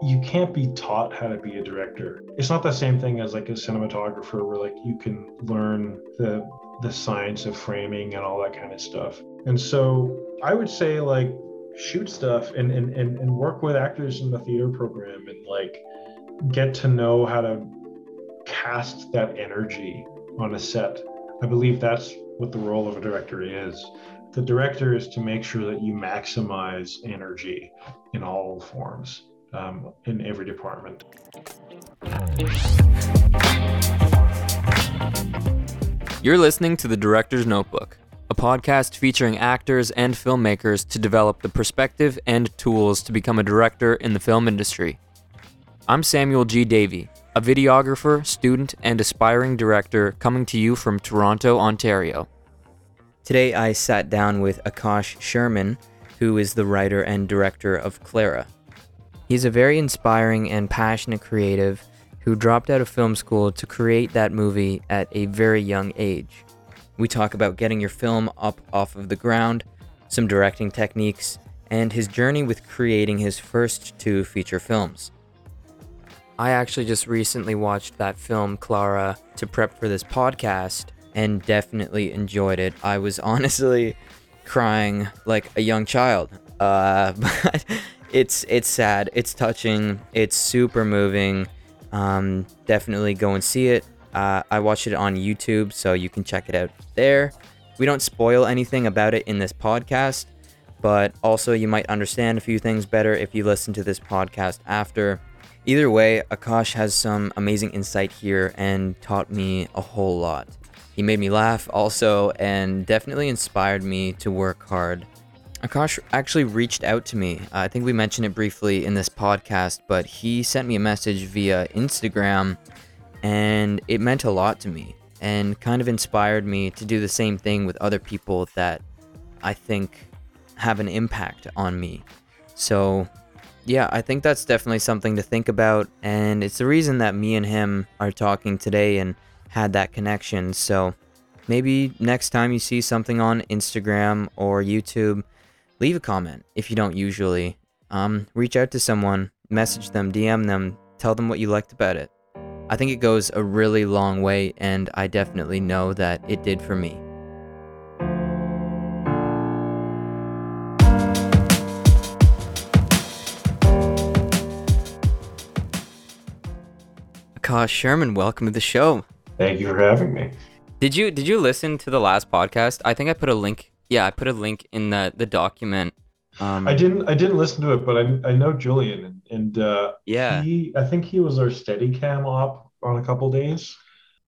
you can't be taught how to be a director. It's not the same thing as like a cinematographer where like you can learn the the science of framing and all that kind of stuff. And so I would say like shoot stuff and and, and, and work with actors in the theater program and like get to know how to cast that energy on a set. I believe that's what the role of a director is. The director is to make sure that you maximize energy in all forms um, in every department. You're listening to The Director's Notebook, a podcast featuring actors and filmmakers to develop the perspective and tools to become a director in the film industry. I'm Samuel G. Davey, a videographer, student, and aspiring director coming to you from Toronto, Ontario. Today I sat down with Akash Sherman, who is the writer and director of Clara, He's a very inspiring and passionate creative who dropped out of film school to create that movie at a very young age. We talk about getting your film up off of the ground, some directing techniques, and his journey with creating his first two feature films. I actually just recently watched that film, Clara, to prep for this podcast and definitely enjoyed it. I was honestly crying like a young child. Uh, but it's it's sad. It's touching. It's super moving. Um, definitely go and see it. Uh, I watched it on YouTube, so you can check it out there. We don't spoil anything about it in this podcast, but also you might understand a few things better if you listen to this podcast after. Either way, Akash has some amazing insight here and taught me a whole lot. He made me laugh also and definitely inspired me to work hard Akash actually reached out to me. I think we mentioned it briefly in this podcast, but he sent me a message via Instagram and it meant a lot to me and kind of inspired me to do the same thing with other people that I think have an impact on me. So, yeah, I think that's definitely something to think about. And it's the reason that me and him are talking today and had that connection. So, maybe next time you see something on Instagram or YouTube, leave a comment if you don't usually. Um, reach out to someone, message them, DM them, tell them what you liked about it. I think it goes a really long way, and I definitely know that it did for me. Akash Sherman, welcome to the show. Thank you for having me. Did you did you listen to the last podcast? I think I put a link yeah, I put a link in the the document. Um, I didn't I didn't listen to it, but I I know Julian and, and uh, yeah, he I think he was our Steadicam op on a couple days.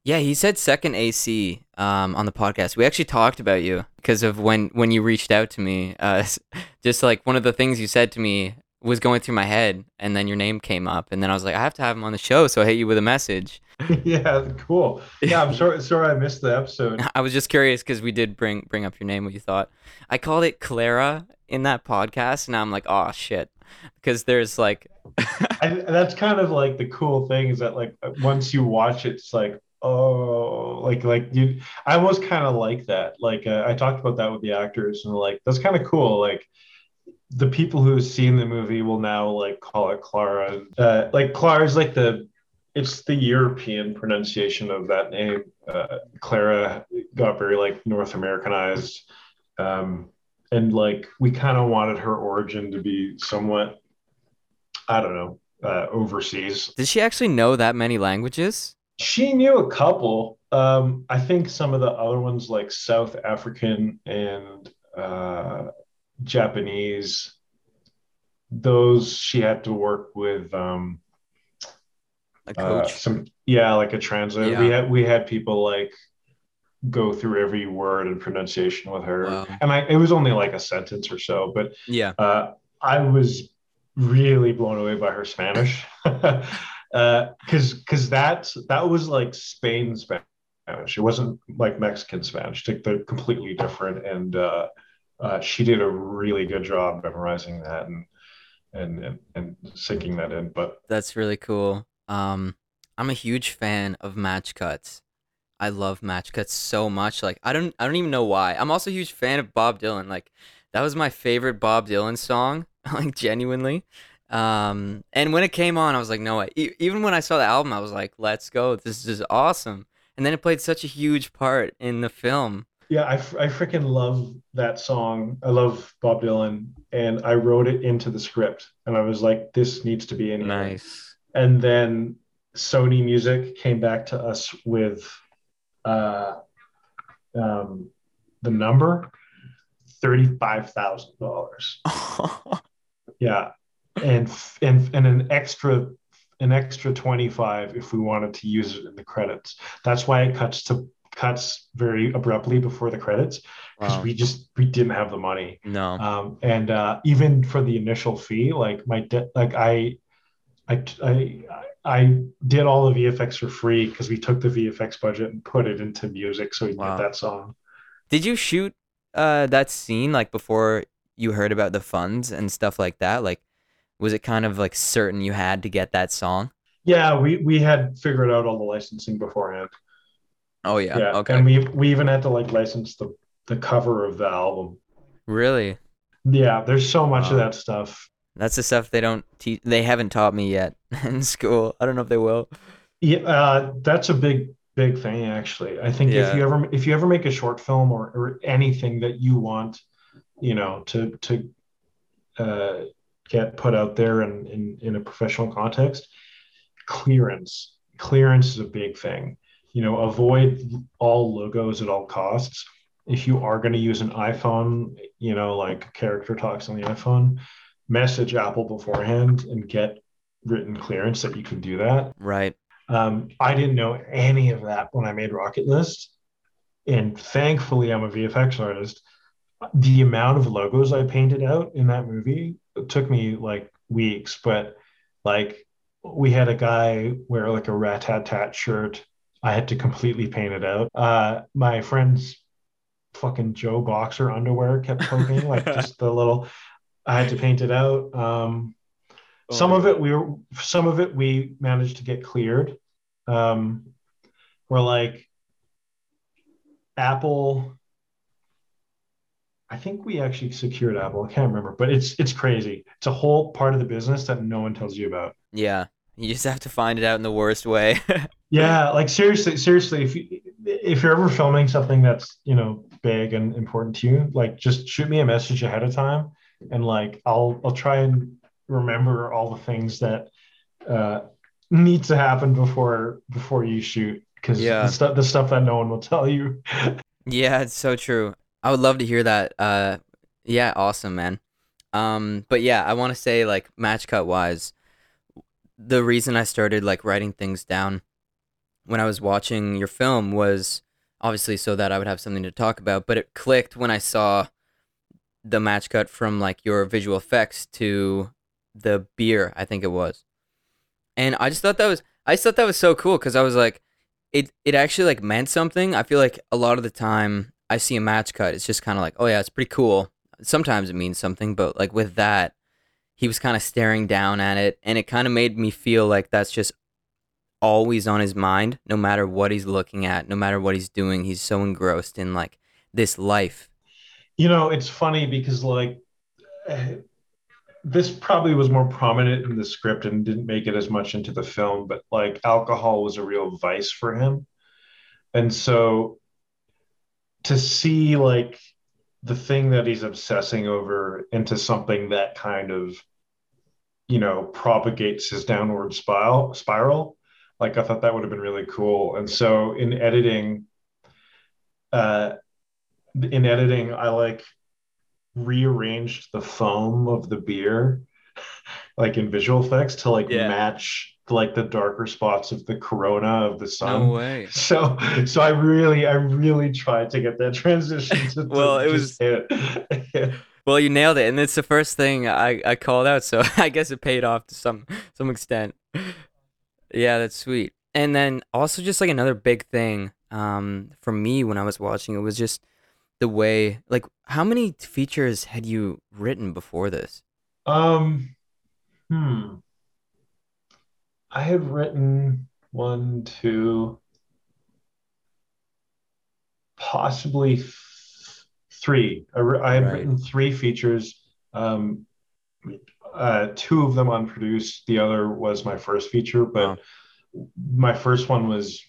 Yeah, he said second AC um, on the podcast. We actually talked about you because of when when you reached out to me. Uh, just like one of the things you said to me was going through my head, and then your name came up, and then I was like, I have to have him on the show, so I hit you with a message. yeah, cool. Yeah, I'm sorry. Sorry, I missed the episode. I was just curious because we did bring bring up your name. What you thought? I called it Clara in that podcast, and I'm like, oh shit, because there's like. I, that's kind of like the cool thing is that like once you watch it, it's like oh like like you i almost kind of like that like uh, i talked about that with the actors and like that's kind of cool like the people who have seen the movie will now like call it clara uh, like clara is like the it's the European pronunciation of that name. Uh, Clara got very like North Americanized, um, and like we kind of wanted her origin to be somewhat, I don't know, uh, overseas. Did she actually know that many languages? She knew a couple. Um, I think some of the other ones, like South African and uh, Japanese, those she had to work with. Um, a uh, coach. Uh, some yeah, like a translator. Yeah. We had we had people like go through every word and pronunciation with her, wow. and I it was only like a sentence or so, but yeah, uh, I was really blown away by her Spanish. because uh, because that that was like Spain Spanish. It wasn't like Mexican Spanish. They're completely different, and uh, uh, she did a really good job memorizing that and and and, and sinking that in. But that's really cool. Um, I'm a huge fan of match cuts. I love match cuts so much. Like I don't I don't even know why. I'm also a huge fan of Bob Dylan. Like that was my favorite Bob Dylan song. like genuinely. Um, and when it came on, I was like, no way. E- even when I saw the album, I was like, let's go. This is awesome. And then it played such a huge part in the film. Yeah, I, I freaking love that song. I love Bob Dylan, and I wrote it into the script, and I was like, this needs to be in here. Nice. And then Sony Music came back to us with uh, um, the number thirty-five thousand dollars. yeah, and and and an extra an extra 25 if we wanted to use it in the credits that's why it cuts to cuts very abruptly before the credits because wow. we just we didn't have the money no um and uh even for the initial fee like my de- like i i i I did all the VFX for free because we took the VFX budget and put it into music so we wow. get that song. Did you shoot uh, that scene like before you heard about the funds and stuff like that? Like, was it kind of like certain you had to get that song? Yeah, we we had figured out all the licensing beforehand. Oh yeah. yeah. Okay. And we we even had to like license the the cover of the album. Really? Yeah, there's so much wow. of that stuff. That's the stuff they don't teach. They haven't taught me yet in school. I don't know if they will. Yeah, uh, that's a big big thing actually. I think yeah. if you ever if you ever make a short film or, or anything that you want, you know, to to uh, get put out there in, in, in a professional context, clearance. Clearance is a big thing. You know, avoid all logos at all costs. If you are going to use an iPhone, you know, like character talks on the iPhone, message Apple beforehand and get written clearance that you can do that. Right. Um, I didn't know any of that when I made Rocket List. And thankfully, I'm a VFX artist. The amount of logos I painted out in that movie took me like weeks, but like we had a guy wear like a rat tat tat shirt. I had to completely paint it out. Uh, my friend's fucking Joe Boxer underwear kept poking, like just the little. I had to paint it out. Um, oh, some of it we were, some of it we managed to get cleared. Um, we're like Apple I think we actually secured Apple. I can't remember, but it's it's crazy. It's a whole part of the business that no one tells you about. Yeah, you just have to find it out in the worst way. yeah, like seriously, seriously, if you if you're ever filming something that's you know big and important to you, like just shoot me a message ahead of time, and like I'll I'll try and remember all the things that uh, need to happen before before you shoot because yeah. the stuff the stuff that no one will tell you. yeah, it's so true. I would love to hear that. Uh, yeah, awesome, man. Um, but yeah, I want to say like match cut wise, the reason I started like writing things down when I was watching your film was obviously so that I would have something to talk about. But it clicked when I saw the match cut from like your visual effects to the beer, I think it was, and I just thought that was I just thought that was so cool because I was like, it it actually like meant something. I feel like a lot of the time I see a match cut, it's just kind of like, oh yeah, it's pretty cool. Sometimes it means something, but like with that, he was kind of staring down at it, and it kind of made me feel like that's just always on his mind, no matter what he's looking at, no matter what he's doing. He's so engrossed in like this life. You know, it's funny because like this probably was more prominent in the script and didn't make it as much into the film, but like alcohol was a real vice for him. And so to see like the thing that he's obsessing over into something that kind of you know propagates his downward spiral spiral like i thought that would have been really cool and so in editing uh in editing i like rearranged the foam of the beer like in visual effects to like yeah. match like the darker spots of the corona of the sun. No way. So so I really I really tried to get that transition to Well, to it was. Well, you nailed it, and it's the first thing I, I called out, so I guess it paid off to some some extent. Yeah, that's sweet. And then also just like another big thing um, for me when I was watching it was just the way like how many features had you written before this? Um, hmm. I had written one, two, possibly th- three. I, re- I had right. written three features. Um, uh, two of them unproduced. The other was my first feature, but oh. my first one was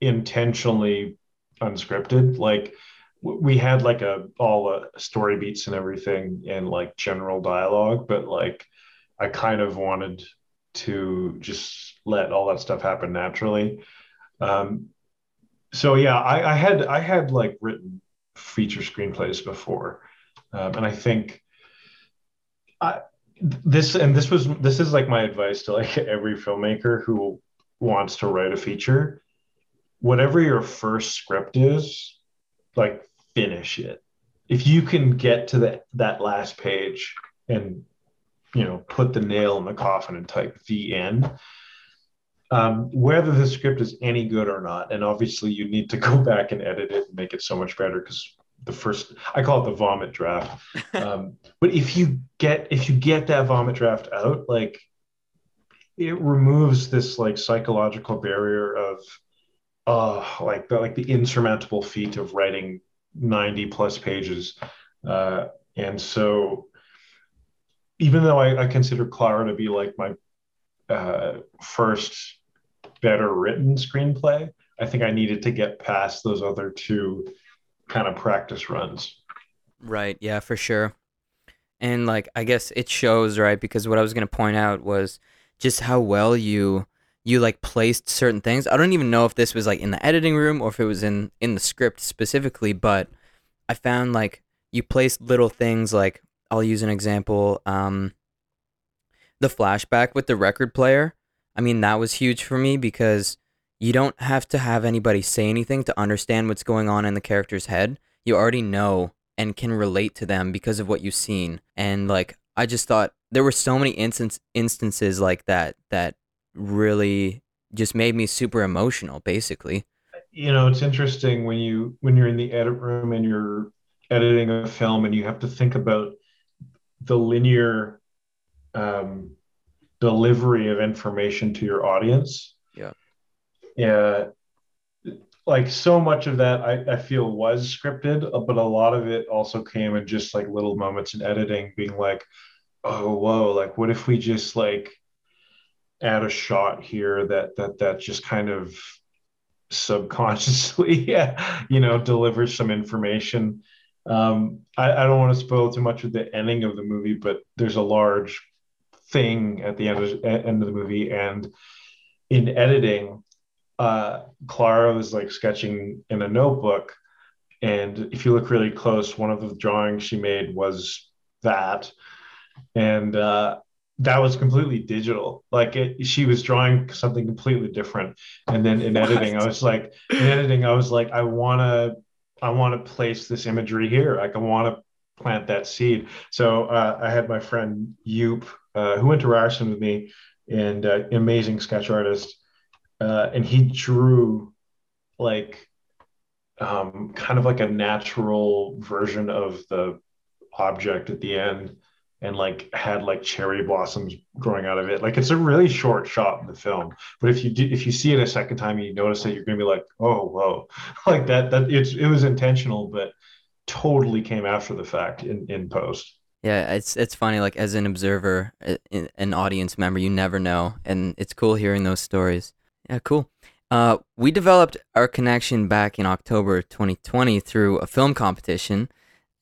intentionally unscripted. Like we had like a all the story beats and everything and like general dialogue, but like I kind of wanted to just let all that stuff happen naturally. Um, so yeah, I, I had I had like written feature screenplays before, um, and I think I this and this was this is like my advice to like every filmmaker who wants to write a feature whatever your first script is like finish it. If you can get to the, that last page and you know put the nail in the coffin and type the end um, whether the script is any good or not and obviously you need to go back and edit it and make it so much better because the first i call it the vomit draft. Um, but if you get if you get that vomit draft out like it removes this like psychological barrier of uh like the like the insurmountable feat of writing 90 plus pages uh and so even though I, I consider clara to be like my uh first better written screenplay i think i needed to get past those other two kind of practice runs. Right. Yeah, for sure. And like I guess it shows, right? Because what I was gonna point out was just how well you you like placed certain things. I don't even know if this was like in the editing room or if it was in in the script specifically, but I found like you placed little things like I'll use an example. Um, the flashback with the record player. I mean, that was huge for me because you don't have to have anybody say anything to understand what's going on in the character's head. You already know and can relate to them because of what you've seen. And like I just thought there were so many instance instances like that that really just made me super emotional basically. You know, it's interesting when you when you're in the edit room and you're editing a film and you have to think about the linear um, delivery of information to your audience. Yeah. Yeah. Like so much of that I, I feel was scripted but a lot of it also came in just like little moments in editing being like oh whoa like what if we just like add a shot here that that that just kind of subconsciously you know delivers some information um I, I don't want to spoil too much of the ending of the movie but there's a large thing at the end of, end of the movie and in editing uh, Clara was like sketching in a notebook. And if you look really close, one of the drawings she made was that. And uh, that was completely digital. Like it, she was drawing something completely different. And then in editing, I was like, in editing, I was like, I want to, I want to place this imagery here. Like I want to plant that seed. So uh, I had my friend Yoop, uh, who went to Ryerson with me, and uh, amazing sketch artist uh, and he drew like um, kind of like a natural version of the object at the end and like had like cherry blossoms growing out of it like it's a really short shot in the film but if you do if you see it a second time and you notice it you're gonna be like oh whoa like that that it's it was intentional but totally came after the fact in in post yeah, it's it's funny. Like as an observer, an audience member, you never know, and it's cool hearing those stories. Yeah, cool. Uh, we developed our connection back in October 2020 through a film competition,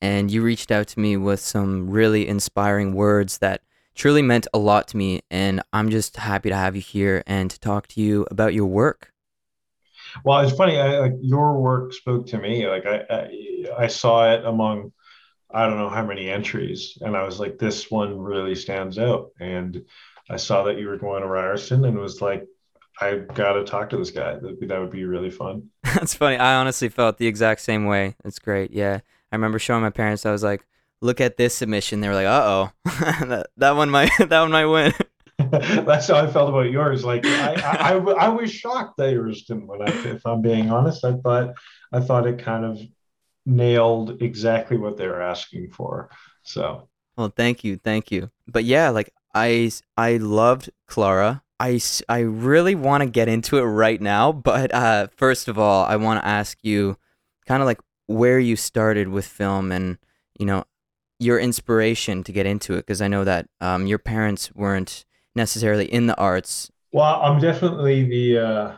and you reached out to me with some really inspiring words that truly meant a lot to me. And I'm just happy to have you here and to talk to you about your work. Well, it's funny. I, like your work spoke to me. Like I, I, I saw it among, I don't know how many entries, and I was like, this one really stands out. And I saw that you were going to Ryerson, and was like, I gotta talk to this guy. That, that would be really fun. That's funny. I honestly felt the exact same way. It's great. Yeah, I remember showing my parents. I was like, "Look at this submission." They were like, "Uh oh, that that one might that one might win." That's how I felt about yours. Like I, I, I, I was shocked that yours didn't win. If I'm being honest, I thought I thought it kind of nailed exactly what they were asking for. So. Well, thank you, thank you. But yeah, like I I loved Clara. I, I really want to get into it right now, but uh, first of all, I want to ask you kind of like where you started with film and, you know, your inspiration to get into it? Because I know that um, your parents weren't necessarily in the arts. Well, I'm definitely the uh,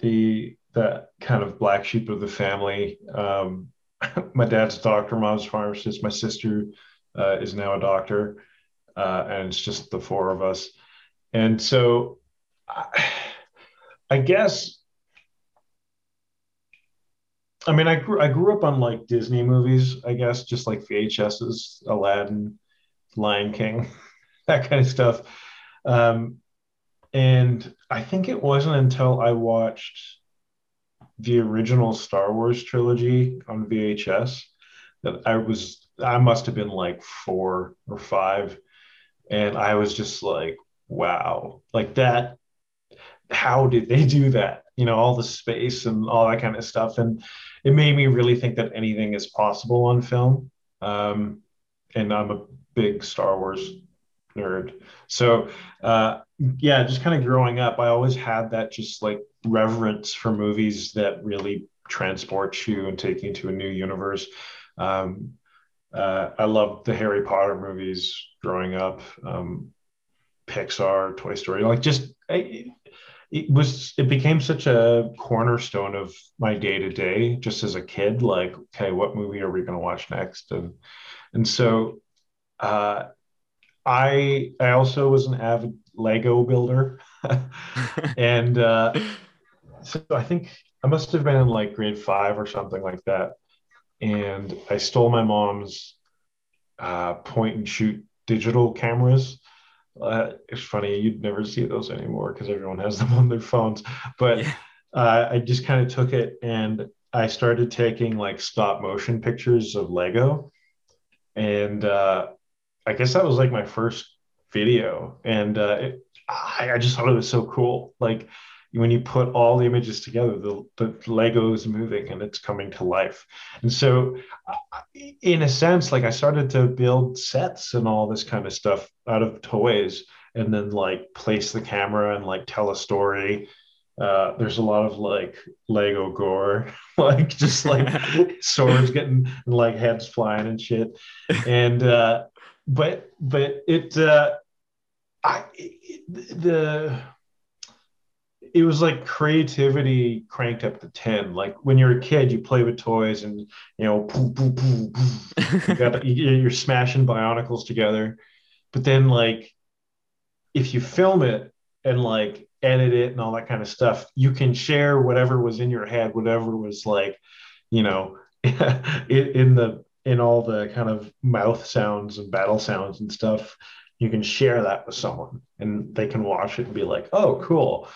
the the kind of black sheep of the family. Um, my dad's a doctor, mom's a pharmacist. My sister uh, is now a doctor, uh, and it's just the four of us. And so, I, I guess I mean, I grew I grew up on like Disney movies, I guess, just like VHS's, Aladdin, Lion King, that kind of stuff. Um, and I think it wasn't until I watched the original Star Wars trilogy on VHS that I was I must have been like four or five, and I was just like, wow, like that. How did they do that? You know, all the space and all that kind of stuff, and it made me really think that anything is possible on film. Um, and I'm a big Star Wars nerd. So, uh, yeah, just kind of growing up, I always had that just like reverence for movies that really transport you and take you to a new universe. Um, uh, I loved the Harry Potter movies growing up, um, Pixar, Toy Story, like just it was it became such a cornerstone of my day to day just as a kid like okay what movie are we going to watch next? And and so uh, i i also was an avid lego builder. And uh, so i think i must have been in like grade five or something like that. And i stole my mom's uh, point and shoot digital cameras uh, it's funny you'd never see those anymore because everyone has them on their phones. But yeah. uh, i just kind of took it and i started taking like stop motion pictures of lego. And uh, i guess that was like my first video. And uh, it, I, I just thought it was so cool. Like when you put all the images together, the, the Lego is moving and it's coming to life. And so, in a sense, like I started to build sets and all this kind of stuff out of toys and then like place the camera and like tell a story. Uh, there's a lot of like Lego gore, like just like swords getting like heads flying and shit. And, uh, but, but it, uh, I, it, the, it was like creativity cranked up to 10 like when you're a kid you play with toys and you know poo, poo, poo, you got, you're smashing bionicles together. But then like if you film it and like edit it and all that kind of stuff you can share whatever was in your head whatever was like you know in the in all the kind of mouth sounds and battle sounds and stuff. You can share that with someone and they can watch it and be like oh cool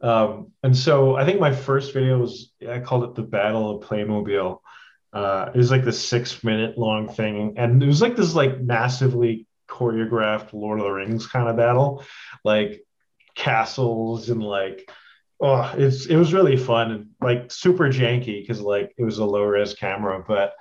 um, and so I think my first video was I called it the Battle of Playmobil. Uh, it was like the six minute long thing, and it was like this like massively choreographed Lord of the Rings kind of battle, like castles and like oh it's it was really fun and like super janky because like it was a low res camera, but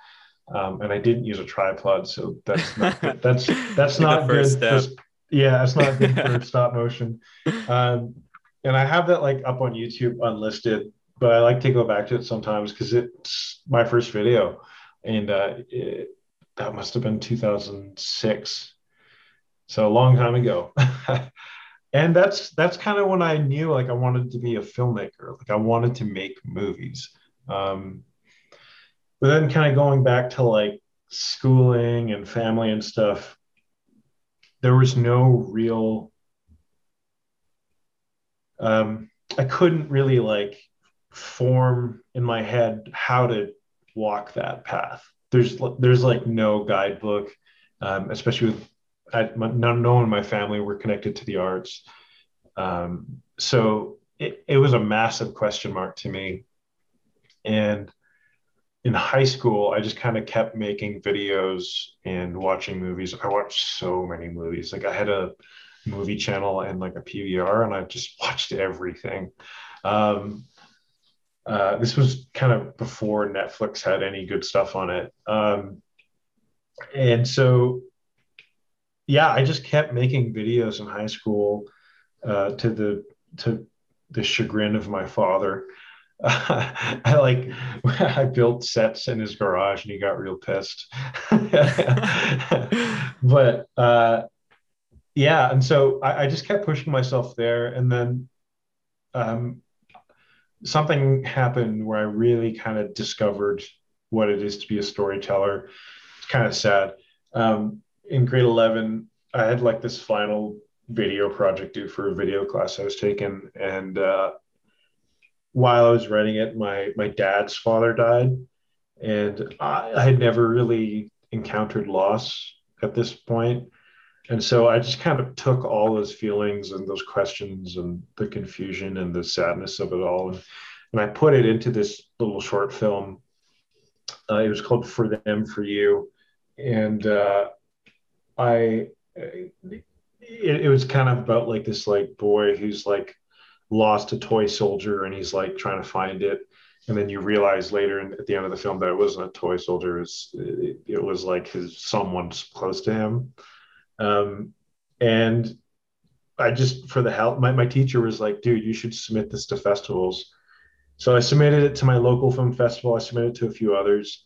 um, and I didn't use a tripod, so that's not good. that's that's not good. For, yeah, it's not good for stop motion. Um, and I have that like up on YouTube unlisted, but I like to go back to it sometimes because it's my first video, and uh, it, that must have been 2006, so a long time ago. and that's that's kind of when I knew like I wanted to be a filmmaker, like I wanted to make movies. Um, but then kind of going back to like schooling and family and stuff, there was no real um, I couldn't really like form in my head how to walk that path. There's there's like no guidebook, um, especially with I, none, no one in my family were connected to the arts. Um, so it, it was a massive question mark to me. And in high school, I just kind of kept making videos and watching movies. I watched so many movies. Like I had a movie channel and like a PVR, and I just watched everything. Um, uh, this was kind of before Netflix had any good stuff on it. Um, and so, yeah, I just kept making videos in high school uh, to the to the chagrin of my father. I like I built sets in his garage and he got real pissed. but uh, yeah, and so I, I, just kept pushing myself there, and then um, something happened where I really kind of discovered what it is to be a storyteller. It's kind of sad. Um, in grade eleven, I had like this final video project due for a video class I was taking, and uh, while I was writing it, my my dad's father died, and I, I had never really encountered loss at this point. And so I just kind of took all those feelings and those questions and the confusion and the sadness of it all, and, and I put it into this little short film. Uh, it was called "For Them, For You," and uh, I it, it was kind of about like this like boy who's like lost a toy soldier and he's like trying to find it. And then you realize later in, at the end of the film that it wasn't a toy soldier it was, it, it was like his someone close to him um, and i just for the help my, my teacher was like dude you should submit this to festivals. So i submitted it to my local film festival. I submitted it to a few others.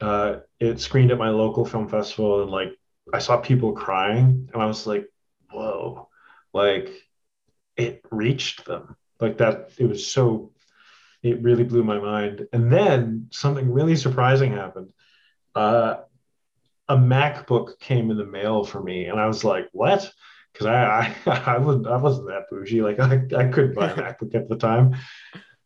Uh, it screened at my local film festival and like i saw people crying and i was like whoa like it reached them. Like that it was so it really blew my mind. And then something really surprising happened. Uh, a macbook came in the mail for me and i was like what? Because I, I i wasn't i wasn't that bougie. Like i, I couldn't buy a macbook at the time.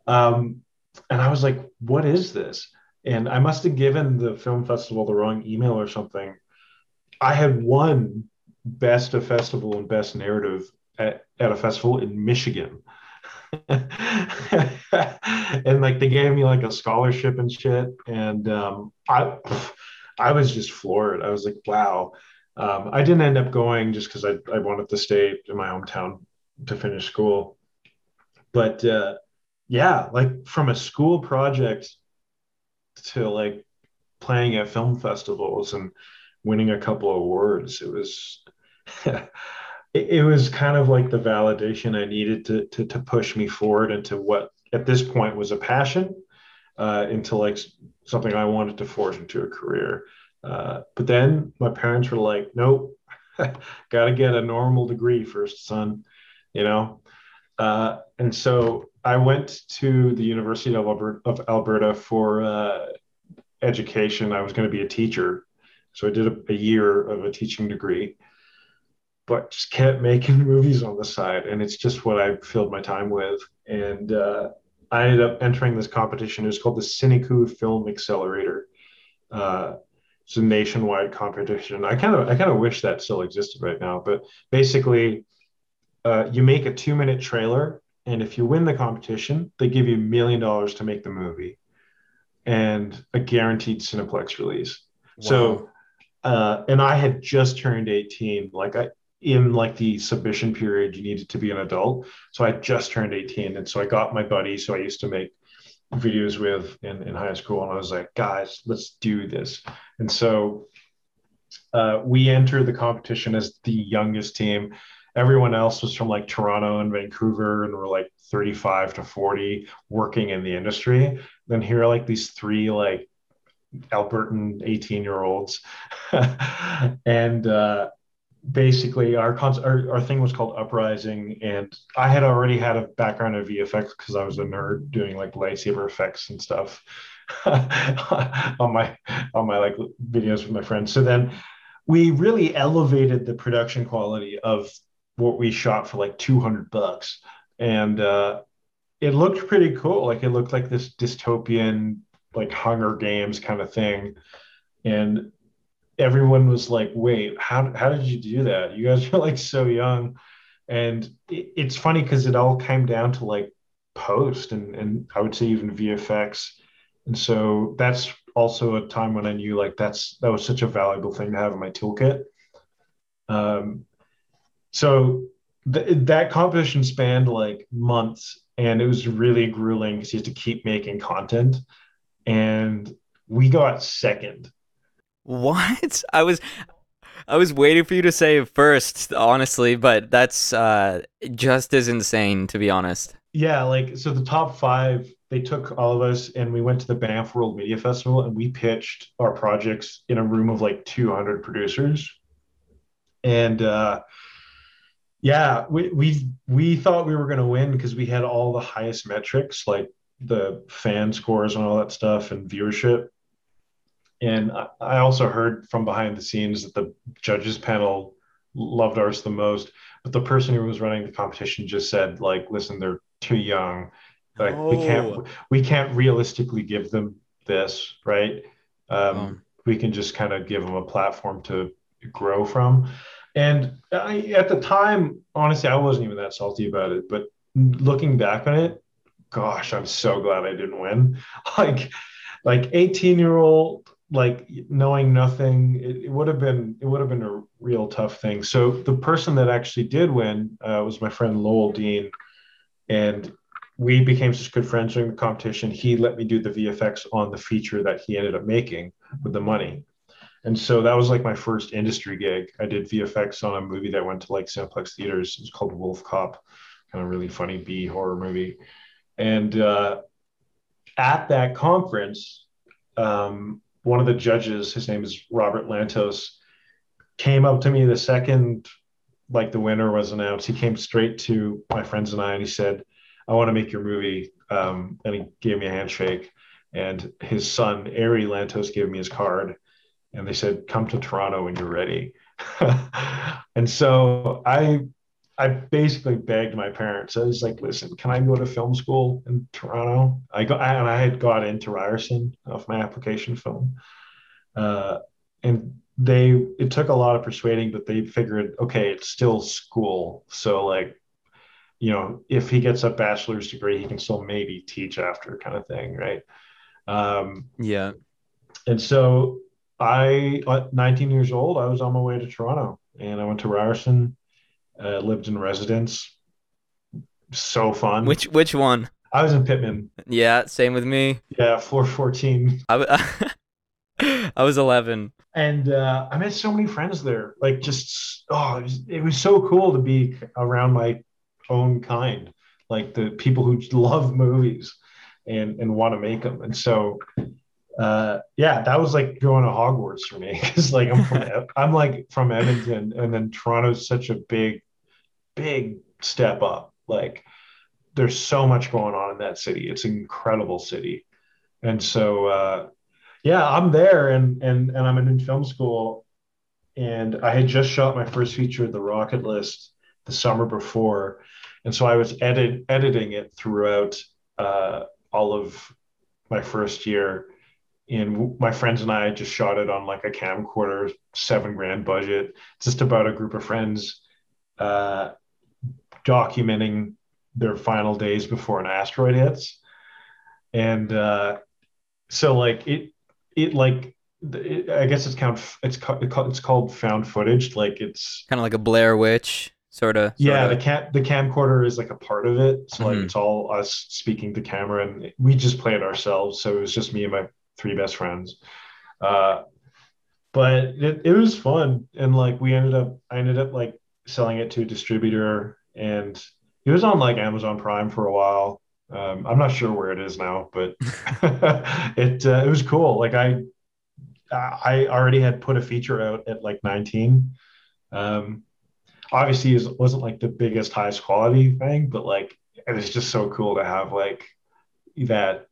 Um, and i was like what is this? And i must have given the film festival the wrong email or something. I had won best of festival and best narrative at, at a festival in Michigan. and like they gave me like a scholarship and shit. And um, I, I was just floored. I was like, wow. Um, I didn't end up going just because I, I wanted to stay in my hometown to finish school. But uh, yeah, like from a school project to like playing at film festivals and winning a couple of awards, it was it, was kind of like the validation I needed to, to, to push me forward into what at this point was a passion, uh, into like something I wanted to forge into a career. Uh, but then my parents were like, nope, got to get a normal degree first, son, you know? Uh, and so I went to the University of Alberta, of Alberta for uh, education. I was going to be a teacher. So I did a, a year of a teaching degree but just kept making movies on the side. And it's just what I filled my time with. And uh, I ended up entering this competition. It was called the CineCoup Film Accelerator. Uh, it's a nationwide competition. I kind of I kind of wish that still existed right now. But basically, uh, you make a two minute trailer, and if you win the competition, they give you a million dollars to make the movie, and a guaranteed Cineplex release. Wow. So, uh, and I had just turned eighteen. Like I in like the submission period, you needed to be an adult. So I just turned 18. And so I got my buddy. So I used to make videos with in, in high school. And I was like, guys, let's do this. And so uh, we entered the competition as the youngest team. Everyone else was from like Toronto and Vancouver and were like 35 to 40 working in the industry. Then here are like these three like Albertan 18 year olds. and uh, basically our, our, our thing was called uprising and i had already had a background in vfx because i was a nerd doing like lightsaber effects and stuff on my on my like videos with my friends. So then we really elevated the production quality of what we shot for like 200 bucks. And uh it looked pretty cool. Like it looked like this dystopian like hunger games kind of thing. And everyone was like, wait, how, how did you do that? You guys are like so young. And it, it's funny because it all came down to like post and, and I would say even VFX. And so that's also a time when I knew like that's that was such a valuable thing to have in my toolkit. Um, so th- that competition spanned like months and it was really grueling because you had to keep making content. And we got second what? I was I was waiting for you to say first, honestly, but that's uh, just as insane to be honest. Yeah, like so the top five they took all of us and we went to the Banff World Media Festival and we pitched our projects in a room of like 200 producers. And uh, yeah, we we we thought we were going to win because we had all the highest metrics, like the fan scores and all that stuff, and viewership. And I also heard from behind the scenes that the judges panel loved ours the most, but the person who was running the competition just said, like, listen, they're too young like oh. we can't oh. we can't realistically give them this, right? Um, oh. We can just kind of give them a platform to grow from. And I, at the time, honestly, I wasn't even that salty about it. But looking back on it, gosh, I'm so glad I didn't win. Like, like 18 year old, like knowing nothing, it, it would have been it would have been a real tough thing. So the person that actually did win uh, was my friend Lowell Dean, and we became such good friends during the competition. He let me do the VFX on the feature that he ended up making with the money. And so that was like my first industry gig. I did VFX on a movie that went to like Cineplex theaters. It was called Wolf Cop, kind of really funny B horror movie. And uh, at that conference, um, one of the judges, his name is Robert Lantos, came up to me the second like the winner was announced. He came straight to my friends and I and he said, I want to make your movie. Um, and he gave me a handshake. And his son, Ari Lantos, gave me his card. And they said, come to Toronto when you're ready. and so I I basically begged my parents. I was like, listen, can I go to film school in Toronto? I got and I had got into Ryerson off my application film. Uh, and they it took a lot of persuading, but they figured, okay, it's still school. So like you know, if he gets a bachelor's degree, he can still maybe teach after kind of thing, right? Um, yeah. And so I, at 19 years old, I was on my way to Toronto and I went to Ryerson, uh, lived in residence. So fun. Which which one? I was in Pitman. Yeah, same with me. Yeah, floor 14. I, I was 11. And uh, I met so many friends there. Like, just, oh, it was, it was so cool to be around my own kind, like the people who love movies and and want to make them. And so, uh, yeah, that was like going to Hogwarts for me because like I'm from I'm like from Edmonton, and then Toronto's such a big, big step up. Like there's so much going on in that city. It's an incredible city, and so uh, yeah, I'm there, and and and I'm in film school, and I had just shot my first feature, The Rocket List, the summer before, and so I was edit, editing it throughout uh, all of my first year. And my friends and I just shot it on like a camcorder, seven grand budget, just about a group of friends uh, documenting their final days before an asteroid hits. And uh, so, like it, it like it, I guess it's kind of it's it's called found footage. Like it's kind of like a Blair Witch sort of. Yeah, the cam the camcorder is like a part of it. So mm-hmm. like it's all us speaking to camera, and we just play it ourselves. So it was just me and my three best friends. Uh, but it, it was fun, and like we ended up, I ended up like selling it to a distributor, and it was on like Amazon Prime for a while. Um, I'm not sure where it is now, but it uh, it was cool. Like I I already had put a feature out at like 19. Um, obviously it wasn't like the biggest highest quality thing but like it was just so cool to have like that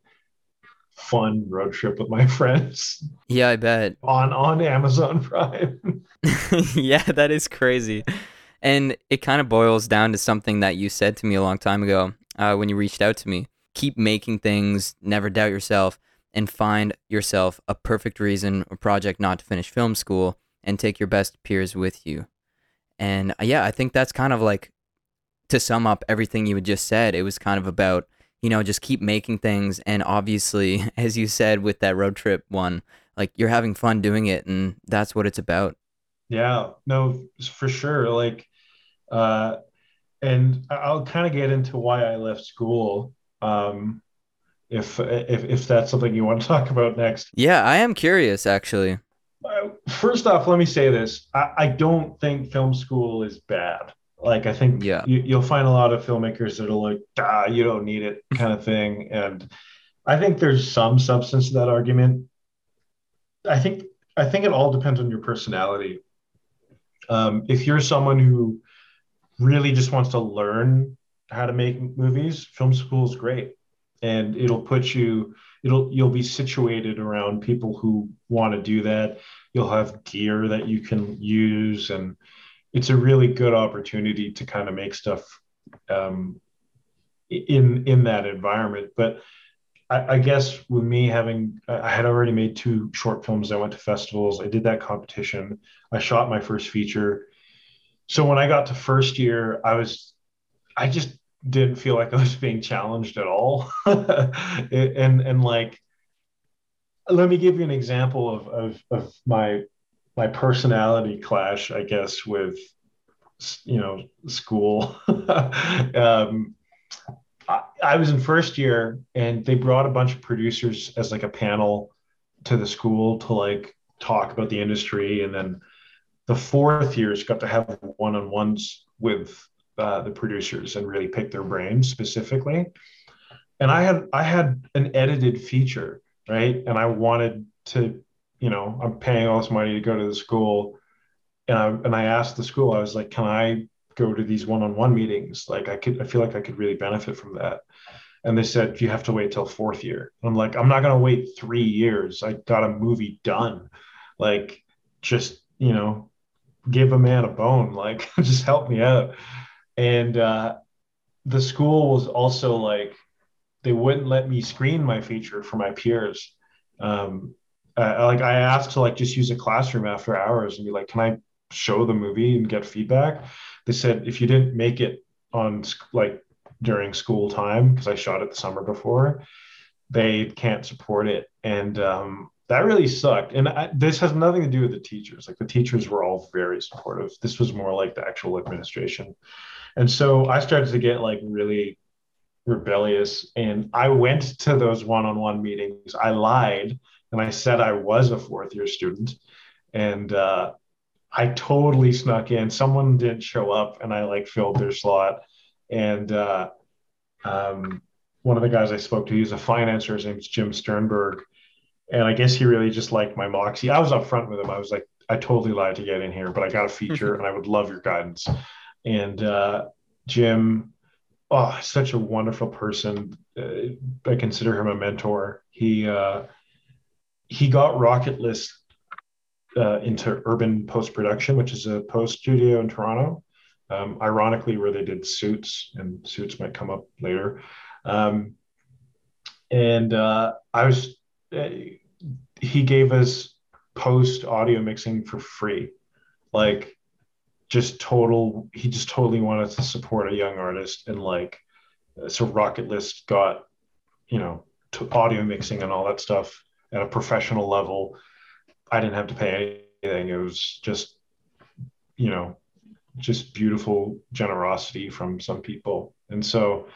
fun road trip with my friends yeah i bet on on amazon prime yeah that is crazy and it kind of boils down to something that you said to me a long time ago uh, when you reached out to me keep making things never doubt yourself and find yourself a perfect reason or project not to finish film school and take your best peers with you and uh, yeah, I think that's kind of like to sum up everything you had just said, it was kind of about, you know, just keep making things. And obviously, as you said with that road trip one, like you're having fun doing it. And that's what it's about. Yeah, no, for sure. Like, uh, and I'll kind of get into why I left school. Um, if, if, if that's something you want to talk about next. Yeah, I am curious actually first off, let me say this: I, I, don't think film school is bad. Like I think Yeah. you, you'll find a lot of filmmakers that are like, ah, you don't need it kind of thing. And I think there's some substance to that argument. I think I think it all depends on your personality. Um, if you're someone who really just wants to learn how to make movies, film school is great, and it'll put you. It'll you'll be situated around people who want to do that. You'll have gear that you can use, and it's a really good opportunity to kind of make stuff um, in in that environment. But I, I, guess with me having, I had already made two short films. I went to festivals. I did that competition. I shot my first feature. So when I got to first year, I was, I just didn't feel like I was being challenged at all. and and like, let me give you an example of of, of my my personality clash, I guess, with you know school. um, I, was in first year and they brought a bunch of producers as like a panel to the school to like talk about the industry. And then the fourth year, years got to have one on ones with uh, the producers and really pick their brains specifically. And I had I had an edited feature, right? And I wanted to, you know, I'm paying all this money to go to the school. And I and I asked the school, I was like, can I go to these one-on-one meetings like i could i feel like i could really benefit from that and they said you have to wait till fourth year i'm like i'm not to wait three years i got a movie done like just you know give a man a bone like just help me out. And uh, the school was also like they wouldn't let me screen my feature for my peers. Um, uh, like i asked to like just use a classroom after hours and be like can i show the movie and get feedback? They said if you didn't make it on like during school time because I shot it the summer before, they can't support it, and um, that really sucked. And I, this has nothing to do with the teachers. Like the teachers were all very supportive. This was more like the actual administration, and so I started to get like really rebellious, and I went to those one-on-one meetings. I lied and I said I was a fourth year student, and uh, I totally snuck in. Someone didn't show up, and I like filled their slot. And uh, um, one of the guys I spoke to, he's a financer. His name's Jim Sternberg, and I guess he really just liked my moxie. I was upfront with him. I was like, I totally lied to get in here, but I got a feature, and I would love your guidance. And uh, Jim, oh, such a wonderful person. Uh, I consider him a mentor. He uh, he got Rocket List uh, into Urban Post Production, which is a post studio in Toronto. Um, ironically, where they did Suits, and Suits might come up later. Um, and uh, I was, uh, he gave us post audio mixing for free, like just total. He just totally wanted to support a young artist, and like, uh, so Rocket List got, you know, audio mixing and all that stuff at a professional level I didn't have to pay anything. It was just, you know, just beautiful generosity from some people. And so,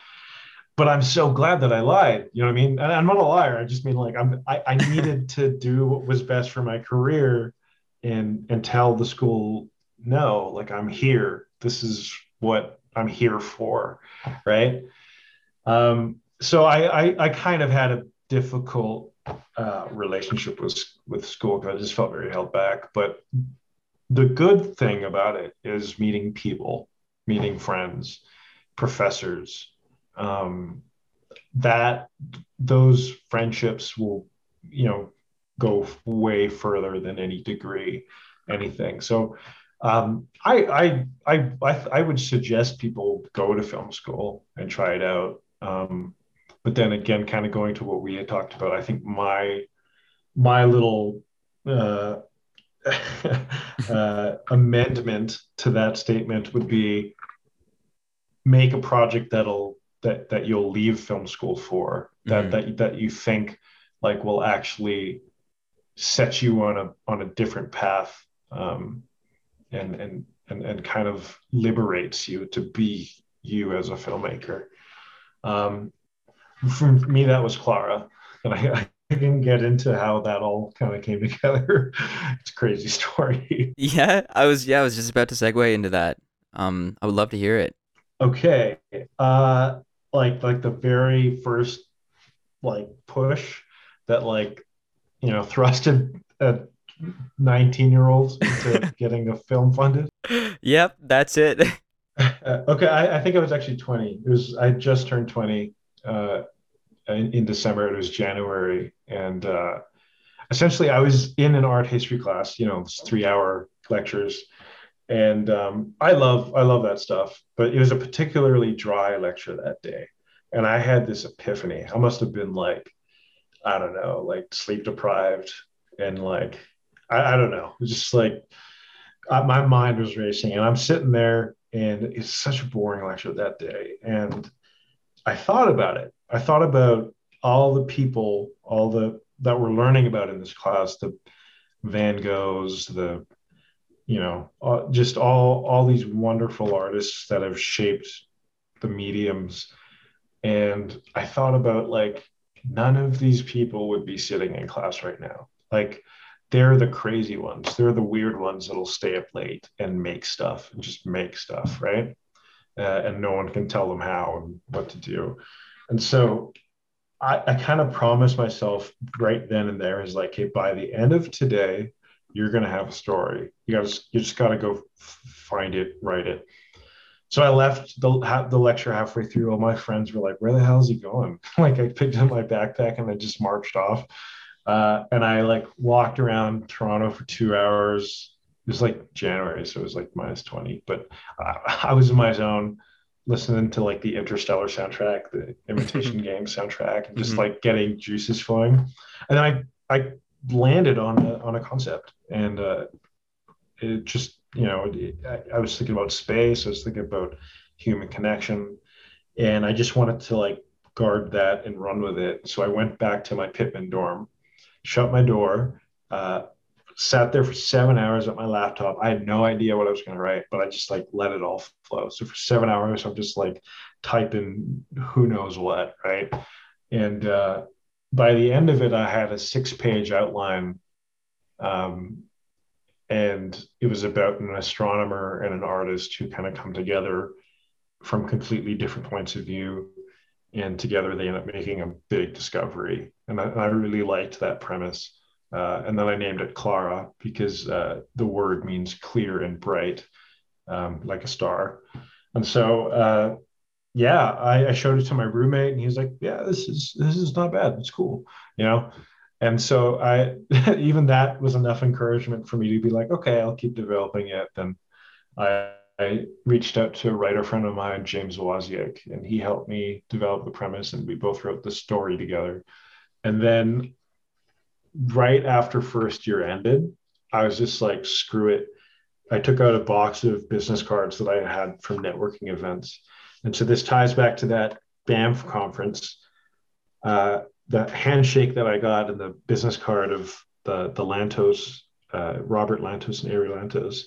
but I'm so glad that I lied. You know what I mean? And I'm not a liar. I just mean like I'm I, I needed to do what was best for my career and and tell the school, no, like I'm here. This is what I'm here for. Right. Um, so I, I I kind of had a difficult uh, relationship with with school because I just felt very held back. But the good thing about it is meeting people, meeting friends, professors. Um, that those friendships will, you know, go way further than any degree, anything. So um, I, I, I, I, would suggest people go to film school and try it out. Um, but then again, kind of going to what we had talked about, I think my my little uh, uh, amendment to that statement would be make a project that'll that that you'll leave film school for that mm-hmm. that that you think like will actually set you on a on a different path um, and and and and kind of liberates you to be you as a filmmaker. Um, for me, that was Clara. And I, I didn't get into how that all kind of came together. it's a crazy story. Yeah, I was yeah, I was just about to segue into that. Um, I would love to hear it. Okay. Uh, like like the very first like push that like you know thrusted a 19 year old into getting a film funded. Yep, that's it. okay, I, I, think I was actually 20. It was I just turned 20 uh, in, in, December. It was January, and uh, essentially I was in an art history class. You know, three hour lectures, and um, I love I love that stuff. But it was a particularly dry lecture that day, and I had this epiphany. I must have been like, I don't know, like sleep deprived, and like I, I don't know, just like I, my mind was racing, and I'm sitting there and it's such a boring lecture that day. And I thought about it. I thought about all the people, all the that we're learning about in this class, the Van Goghs, the you know, uh, just all all these wonderful artists that have shaped the mediums. And I thought about like none of these people would be sitting in class right now. Like they're the crazy ones. They're the weird ones that'll stay up late and make stuff and just make stuff, right? Uh, and no one can tell them how and what to do. And so I, I kind of promised myself right then and there is like, hey, by the end of today, you're going to have a story. You got you just got to go find it, write it. So I left the the lecture halfway through. All my friends were like, "Where the hell is he going?" like I picked up my backpack and I just marched off. Uh, and I like walked around Toronto for two hours. It was like January, so it was like minus 20, but I, I was in my zone listening to like the Interstellar soundtrack, the Imitation Game soundtrack, and just mm-hmm. like getting juices flowing. And then I, I landed on a, on a concept and uh, it just, you know, it, I, I was thinking about space. I was thinking about human connection and I just wanted to like guard that and run with it. So I went back to my Pitman dorm shut my door, uh, sat there for seven hours at my laptop. I had no idea what I was going to write, but I just like let it all flow. So for seven hours, I'm just like typing who knows what, right? And uh, by the end of it, I had a six page outline. Um, and it was about an astronomer and an artist who kind of come together from completely different points of view and together they end up making a big discovery. And I, I really liked that premise. Uh, and then I named it Clara because uh, the word means clear and bright, um, like a star. And so, uh, yeah, I, I, showed it to my roommate, and he was like, "Yeah, this is this is not bad. It's cool," you know. And so I, even that was enough encouragement for me to be like, "Okay, I'll keep developing it." Then I I reached out to a writer friend of mine, James Wozniak, and he helped me develop the premise, and we both wrote the story together. And then, right after first year ended, I was just like, screw it. I took out a box of business cards that I had from networking events. And so this ties back to that Banff conference. Uh, the handshake that I got and the business card of the, the Lantos, uh, Robert Lantos and Ari Lantos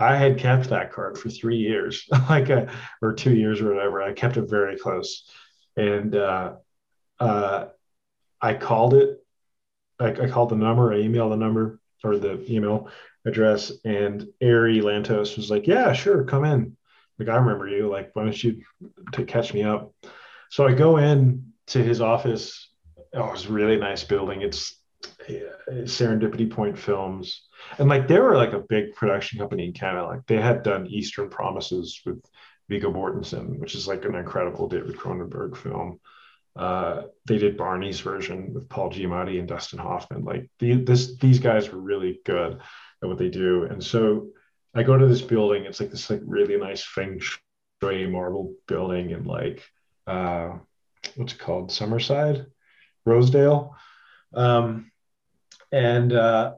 I had kept that card for three years, like a, or two years or whatever. I kept it very close, and uh, uh, I called it. I, I called the number. I emailed the number or the email address, and Ari Lantos was like, "Yeah, sure, come in." Like I remember you. Like, why don't you to catch me up? So I go in to his office. Oh, it's really nice building. It's Serendipity Point Films, and like they were like a big production company in Canada. Like they had done Eastern Promises with Viggo Mortensen, which is like an incredible David Cronenberg film. Uh, they did Barney's version with Paul Giamatti and Dustin Hoffman. Like the, this, these guys were really good at what they do. And so I go to this building. It's like this like really nice feng shui marble building in like uh, what's it called, Summerhill, Rosedale. Um, and uh,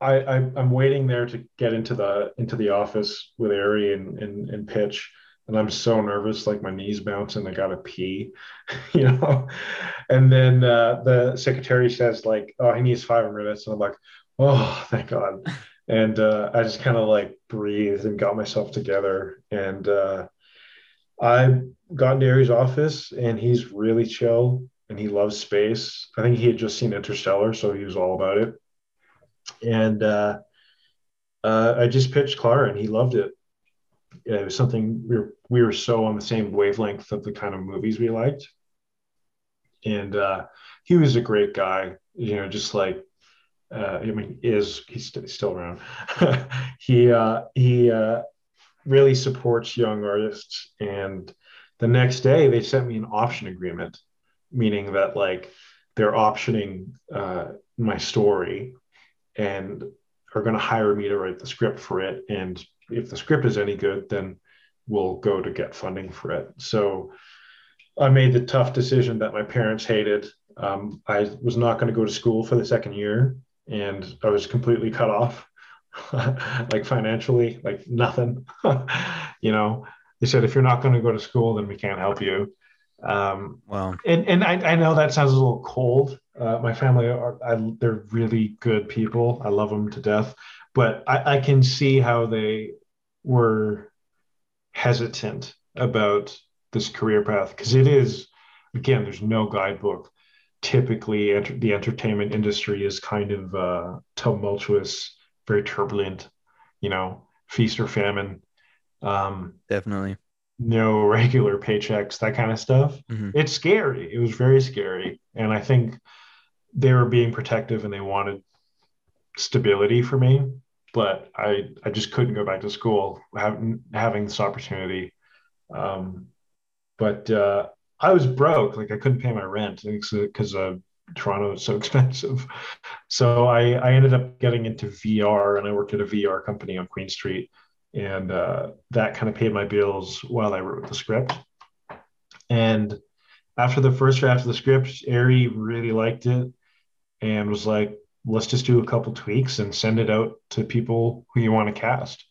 I, I am waiting there to get into the into the office with Ari and, and and pitch, and I'm so nervous, like my knees bouncing. I gotta pee, you know. And then uh, the secretary says like, "Oh, he needs five minutes," and I'm like, "Oh, thank God." And uh, I just kind of like breathed and got myself together, and uh, I got into Ari's office, and he's really chill and he loves space. I think he had just seen Interstellar, so he was all about it. And uh, uh, I just pitched Clara, and he loved it. it was something we were we were so on the same wavelength of the kind of movies we liked, and uh, he was a great guy. You know, just like uh, I mean, is he's st- still around? he uh, he uh, really supports young artists. And the next day, they sent me an option agreement, meaning that like they're optioning uh, my story and are going to hire me to write the script for it. And if the script is any good, then we'll go to get funding for it. So I made the tough decision that my parents hated. Um, I was not going to go to school for the second year, and I was completely cut off, like financially, like nothing. you know, they said if you're not going to go to school, then we can't help you. Um, wow. And and I, I know that sounds a little cold. Uh, my family are I, they're really good people. I love them to death, but I, I can see how they were hesitant about this career path because it is again there's no guidebook typically enter, the entertainment industry is kind of uh, tumultuous very turbulent you know feast or famine um, definitely. no regular paychecks that kind of stuff. Mm-hmm. it's scary. It was very scary. And i think they were being protective and they wanted stability for me but i i just couldn't go back to school having having this opportunity. Um, but uh, I was broke. Like I couldn't pay my rent because uh, Toronto is so expensive. So I, I ended up getting into VR and I worked at a VR company on Queen Street. And uh, that kind of paid my bills while I wrote the script. And after the first draft of the script, Ari really liked it and was like, let's just do a couple tweaks and send it out to people who you want to cast.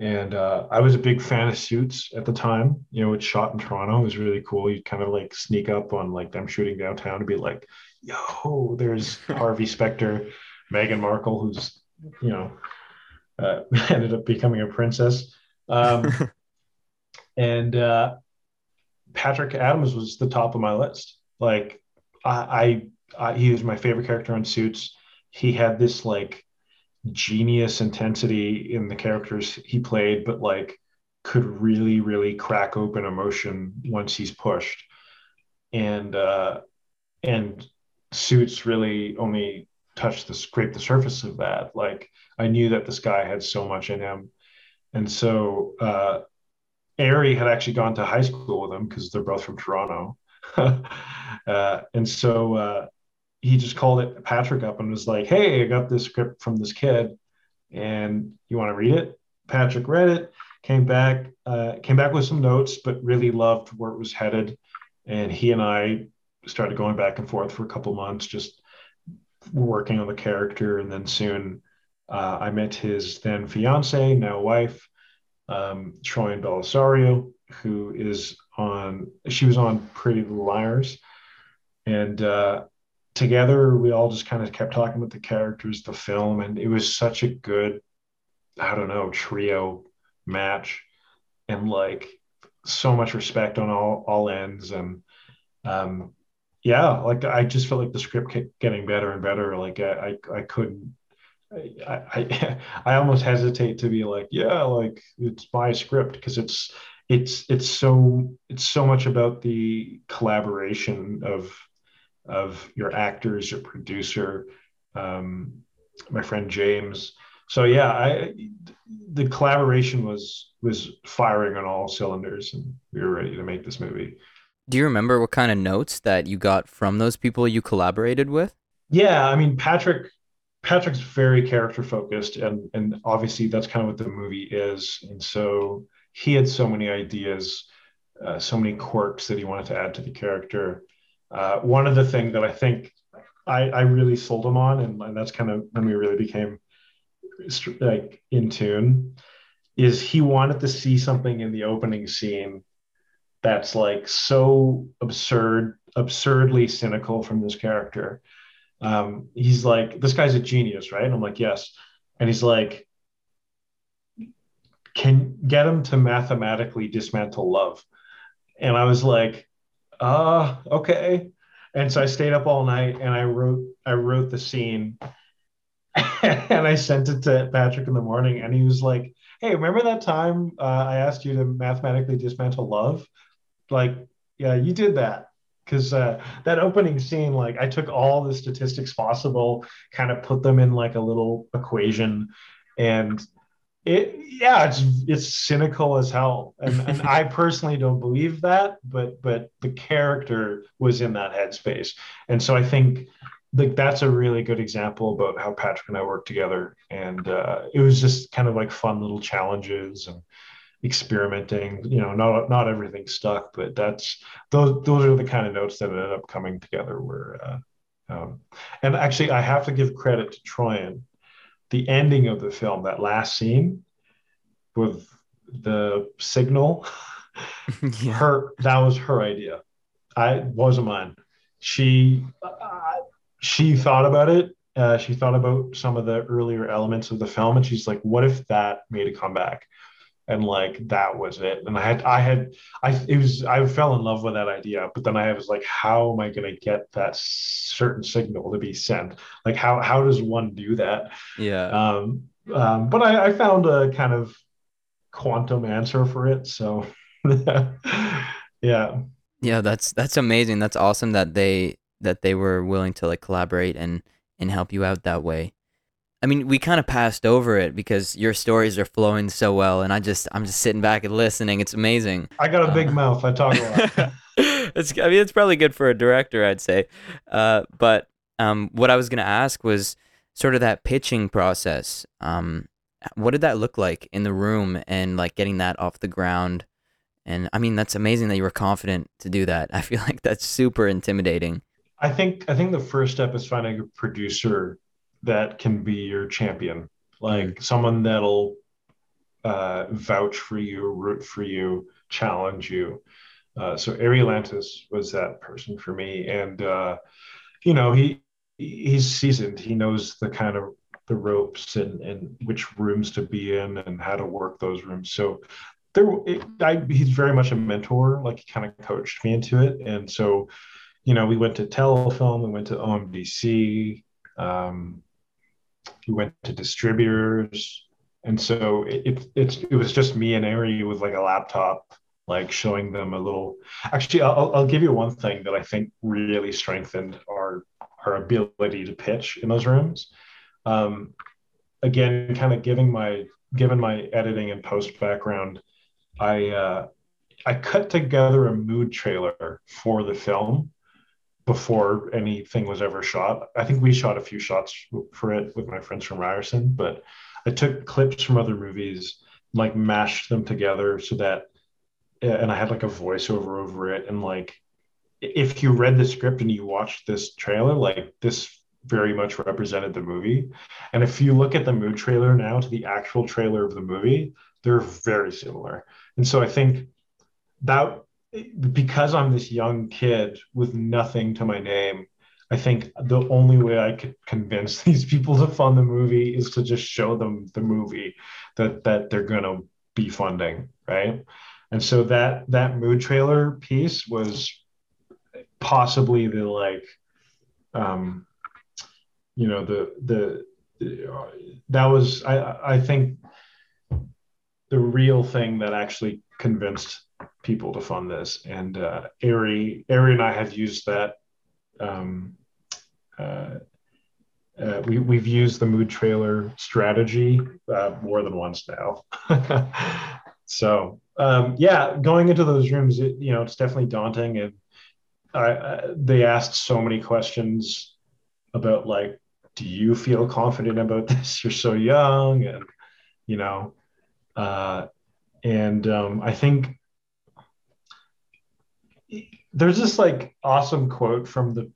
And uh, I was a big fan of Suits at the time. You know, it's shot in Toronto. It was really cool. You'd kind of like sneak up on like them shooting downtown to be like, yo, there's Harvey Specter, Meghan Markle, who's, you know, uh, ended up becoming a princess. Um, and uh, Patrick Adams was the top of my list. Like, I, I, I, he was my favorite character on Suits. He had this like genius intensity in the characters he played, but like could really, really crack open emotion once he's pushed. And uh, and suits really only touched the scrape the surface of that. Like I knew that this guy had so much in him. And so uh Ari had actually gone to high school with him because they're both from Toronto. uh, and so uh, he just called it Patrick up and was like, "Hey, I got this script from this kid, and you want to read it?" Patrick read it, came back, uh, came back with some notes, but really loved where it was headed, and he and I started going back and forth for a couple months, just working on the character, and then soon uh, I met his then fiance, now wife, um, Troian Bellisario, who is on. She was on Pretty Little Liars, and uh, together we all just kind of kept talking about the characters the film and it was such a good i don't know trio match and like so much respect on all all ends. And um yeah like i just felt like the script kept getting better and better. Like i i, I couldn't I, I I almost hesitate to be like yeah like it's my script because it's it's it's so it's so much about the collaboration of of your actors, your producer, um, my friend James. So yeah, I the collaboration was was firing on all cylinders, and we were ready to make this movie. Do you remember what kind of notes that you got from those people you collaborated with? Yeah, I mean Patrick. Patrick's very character focused, and and obviously that's kind of what the movie is. And so he had so many ideas, uh, so many quirks that he wanted to add to the character. Uh, one of the things that I think I, I really sold him on, and, and that's kind of when we really became like in tune, is he wanted to see something in the opening scene that's like so absurd, absurdly cynical from this character. Um, he's like, this guy's a genius, right? And I'm like, yes. And he's like, can get him to mathematically dismantle love. And I was like, uh, okay. And so I stayed up all night and I wrote I wrote the scene and I sent it to Patrick in the morning, and he was like, "Hey, remember that time uh, I asked you to mathematically dismantle love? Like, yeah, you did that." Because uh, that opening scene, like, I took all the statistics possible, kind of put them in like a little equation, and it, yeah, it's it's cynical as hell, and and I personally don't believe that, but but the character was in that headspace, and so I think like that's a really good example about how Patrick and I worked together, and uh, it was just kind of like fun little challenges and experimenting. You know, not not everything stuck, but that's those those are the kind of notes that ended up coming together. Where uh, um, and actually, I have to give credit to Troian. The ending of the film, that last scene with the signal, yeah. her that was her idea. I wasn't mine. She uh, she thought about it. Uh, she thought about some of the earlier elements of the film, and she's like, "What if that made a comeback?" And like that was it. And I had, I had, I it was, I fell in love with that idea. But then I was like, "How am I going to get that certain signal to be sent? Like, how how does one do that?" Yeah. Um, um, but I, I found a kind of quantum answer for it. So, yeah. Yeah, that's that's amazing. That's awesome that they that they were willing to like collaborate and and help you out that way. I mean, we kind of passed over it because your stories are flowing so well, and I just I'm just sitting back and listening. It's amazing. I got a big uh, mouth. I talk a lot. it's I mean it's probably good for a director, I'd say. Uh, but um, what I was gonna ask was sort of that pitching process. Um, what did that look like in the room and like getting that off the ground? And I mean, that's amazing that you were confident to do that. I feel like that's super intimidating. I think I think the first step is finding a producer that can be your champion, like someone that'll uh, vouch for you, root for you, challenge you. Uh, so Ari Lantos was that person for me, and uh, you know he he's seasoned. He knows the kind of the ropes and and which rooms to be in and how to work those rooms. So there, it, I, he's very much a mentor. Like he kind of coached me into it, and so you know, we went to Telefilm, we went to OMDC, um, we went to distributors, and so it, it it's it was just me and Ari with like a laptop, like showing them a little. Actually, I'll I'll give you one thing that I think really strengthened our our ability to pitch in those rooms. Um, again, kind of giving my given my editing and post background, I uh, I cut together a mood trailer for the film before anything was ever shot. I think we shot a few shots for it with my friends from Ryerson, but I took clips from other movies, like mashed them together so that, eh, and I had like a voiceover over it. And like, if you read the script and you watched this trailer, like this very much represented the movie. And if you look at the mood trailer now to the actual trailer of the movie, they're very similar. And so I think that because I'm this young kid with nothing to my name, I think the only way I could convince these people to fund the movie is to just show them the movie that that they're gonna be funding, right? And so that that mood trailer piece was possibly the like, um, you know, the the, the that was I I think the real thing that actually convinced people to fund this. And uh, Ari, Ari and I have used that. Um, uh, uh, we, we've used the mood trailer strategy uh, more than once now. so um, yeah, going into those rooms, it, you know, it's definitely daunting. And I, they asked so many questions about like, do you feel confident about this? You're so young, and you know, uh, and um, I think there's this like awesome quote from the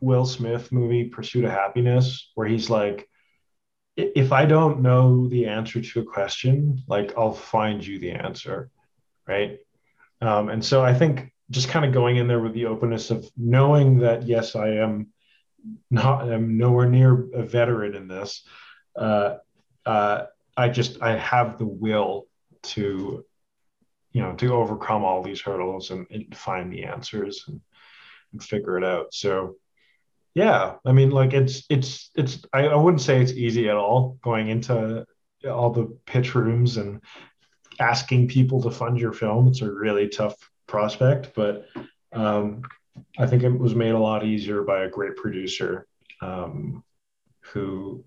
Will Smith movie Pursuit of Happiness where he's like if I don't know the answer to a question, like I'll find you the answer, right? Um, and so I think just kind of going in there with the openness of knowing that yes, I am not, I'm nowhere near a veteran in this. Uh, uh, I just I have the will to you know to overcome all these hurdles and, and find the answers and, and, figure it out. So yeah i mean like it's it's it's I, I wouldn't say it's easy at all going into all the pitch rooms and asking people to fund your film. It's a really tough prospect but um, i think it was made a lot easier by a great producer um, who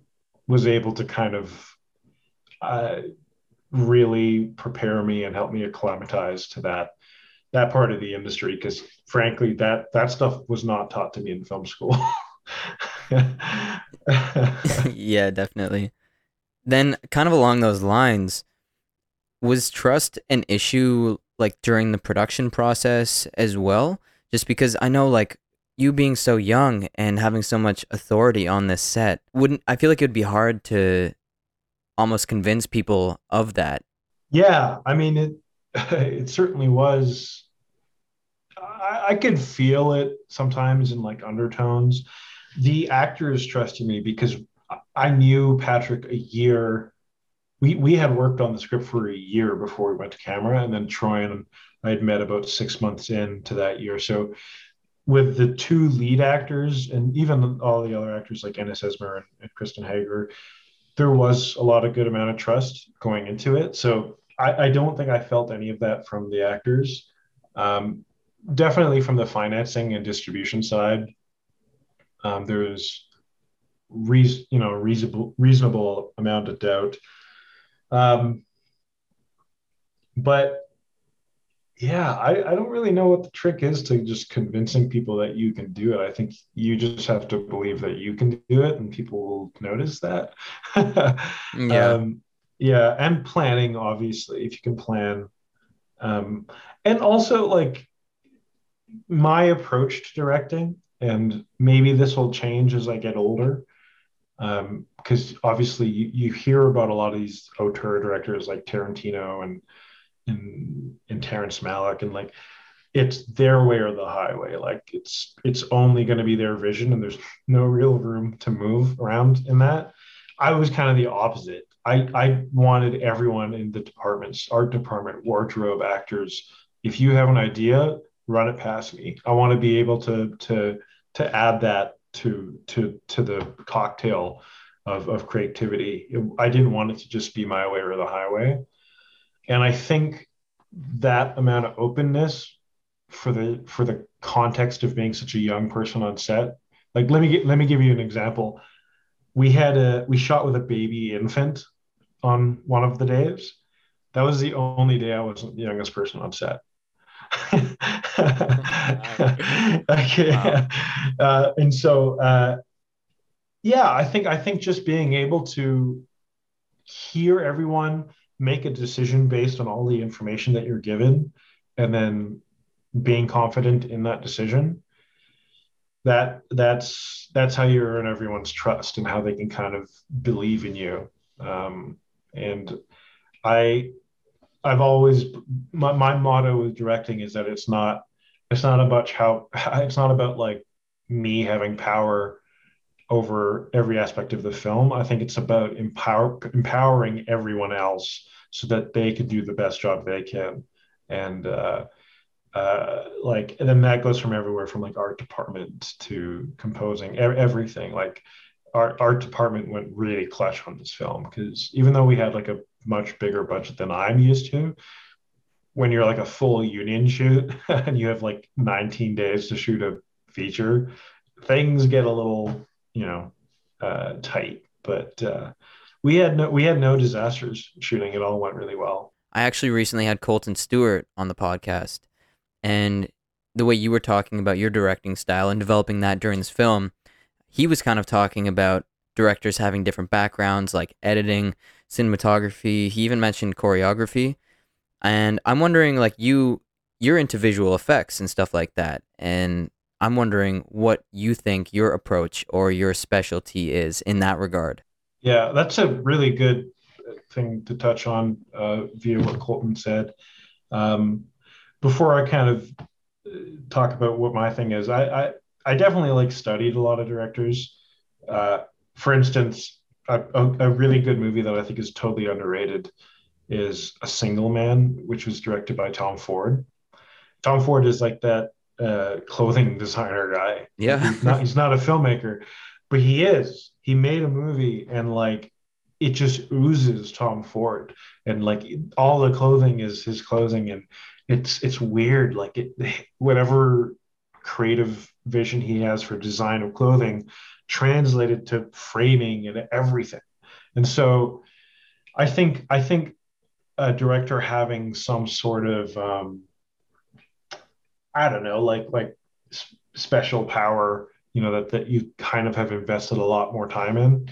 was able to kind of uh, really prepare me and help me acclimatize to that that part of the industry. Because frankly that that stuff was not taught to me in film school. Yeah definitely. Then kind of along those lines was trust an issue like during the production process as well? Just because i know like you being so young and having so much authority on this set wouldn't i feel like it would be hard to almost convince people of that. Yeah i mean it it certainly was I, I could feel it sometimes in like undertones. The actors trusted me because i knew patrick a year we we had worked on the script for a year before we went to camera and then Troian i had met about six months into that year. So with the two lead actors and even all the other actors like Ennis Esmer and, and Kristen Hager, there was a lot of good amount of trust going into it. So I, I don't think I felt any of that from the actors. Um, definitely from the financing and distribution side, um, there's re- you know reasonable reasonable amount of doubt. Um, but yeah, I, I don't really know what the trick is to just convincing people that you can do it. I think you just have to believe that you can do it and people will notice that. yeah. Um, yeah. And planning, obviously, if you can plan. Um, and also, like, my approach to directing, and maybe this will change as I get older. Because um, obviously, you, you hear about a lot of these auteur directors like Tarantino and in in Terrence Malick and like it's their way or the highway. Like it's it's only going to be their vision, and there's no real room to move around in that. I was kind of the opposite. I I wanted everyone in the departments, art department, wardrobe, actors. If you have an idea, run it past me. I want to be able to to to add that to to to the cocktail of of creativity. I didn't want it to just be my way or the highway. And I think that amount of openness for the for the context of being such a young person on set. Like let me get, let me give you an example. We had a we shot with a baby infant on one of the days. That was the only day I wasn't the youngest person on set. okay. Wow. Uh, and so uh, yeah, I think I think just being able to hear everyone make a decision based on all the information that you're given and then being confident in that decision that that's that's how you earn everyone's trust and how they can kind of believe in you. Um, and i i've always my, my motto with directing is that it's not it's not about how it's not about like me having power over every aspect of the film. I think it's about empower, empowering everyone else so that they can do the best job they can. And uh, uh, like, and then that goes from everywhere from like art department to composing, everything. Like, our art department went really clutch on this film because even though we had like a much bigger budget than I'm used to, when you're like a full union shoot and you have like 19 days to shoot a feature, things get a little you know uh, tight. But uh, we had no we had no disasters shooting. It all went really well. I actually recently had Colton Stewart on the podcast, and the way you were talking about your directing style and developing that during this film, he was kind of talking about directors having different backgrounds, like editing, cinematography. He even mentioned choreography, and I'm wondering, like you, you're into visual effects and stuff like that, and I'm wondering what you think your approach or your specialty is in that regard. Yeah, that's a really good thing to touch on uh, via what Colton said. Um, before I kind of uh, talk about what my thing is, I, I, I definitely like studied a lot of directors. Uh, for instance, a, a, really good movie that I think is totally underrated is A Single Man, which was directed by Tom Ford. Tom Ford is like that uh, clothing designer guy. Yeah. he's not, he's not a filmmaker, but he is. He made a movie and like it just oozes Tom Ford, and like all the clothing is his clothing, and it's it's weird. Like it, whatever creative vision he has for design of clothing translated to framing and everything. And so I think I think a director having some sort of um, I don't know, like like special power, you know, that that you kind of have invested a lot more time in,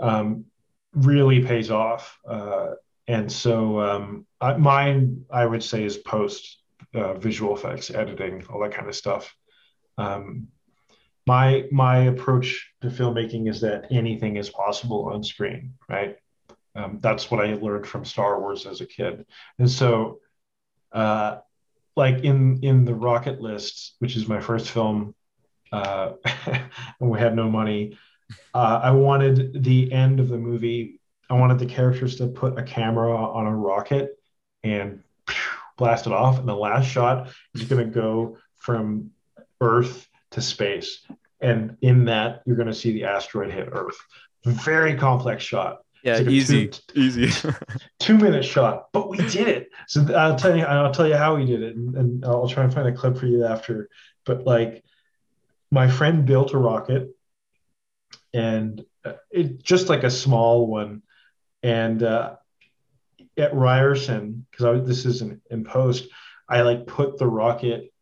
um, really pays off. Uh, and so um, I, mine, I would say, is post uh, visual effects, editing, all that kind of stuff. Um, my my approach to filmmaking is that anything is possible on screen, right? Um, that's what I learned from Star Wars as a kid, and so, uh, like in in the Rocket List, which is my first film, uh, and we had no money. Uh, I wanted the end of the movie. I wanted the characters to put a camera on a rocket and blast it off, and the last shot is going to go from Earth to space. And in that, you're going to see the asteroid hit Earth. Very complex shot. Yeah, like easy, two, easy. two minute shot, but we did it. So I'll tell you, I'll tell you how we did it, and, and I'll try and find a clip for you after. But like, my friend built a rocket, and it just like a small one, and uh, at Ryerson because this is in, in post, I like put the rocket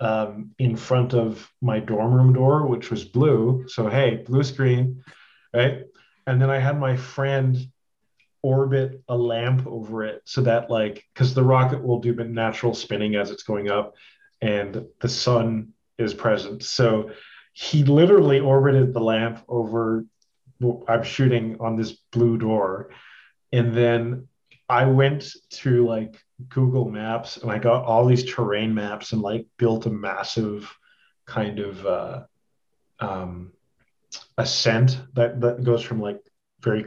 um, in front of my dorm room door, which was blue. So, hey, blue screen, right? And then I had my friend orbit a lamp over it so that, like, because the rocket will do natural spinning as it's going up and the sun is present. So, he literally orbited the lamp over. I'm shooting on this blue door. And then I went to like Google Maps and I got all these terrain maps and like built a massive kind of uh, um, ascent that that goes from like very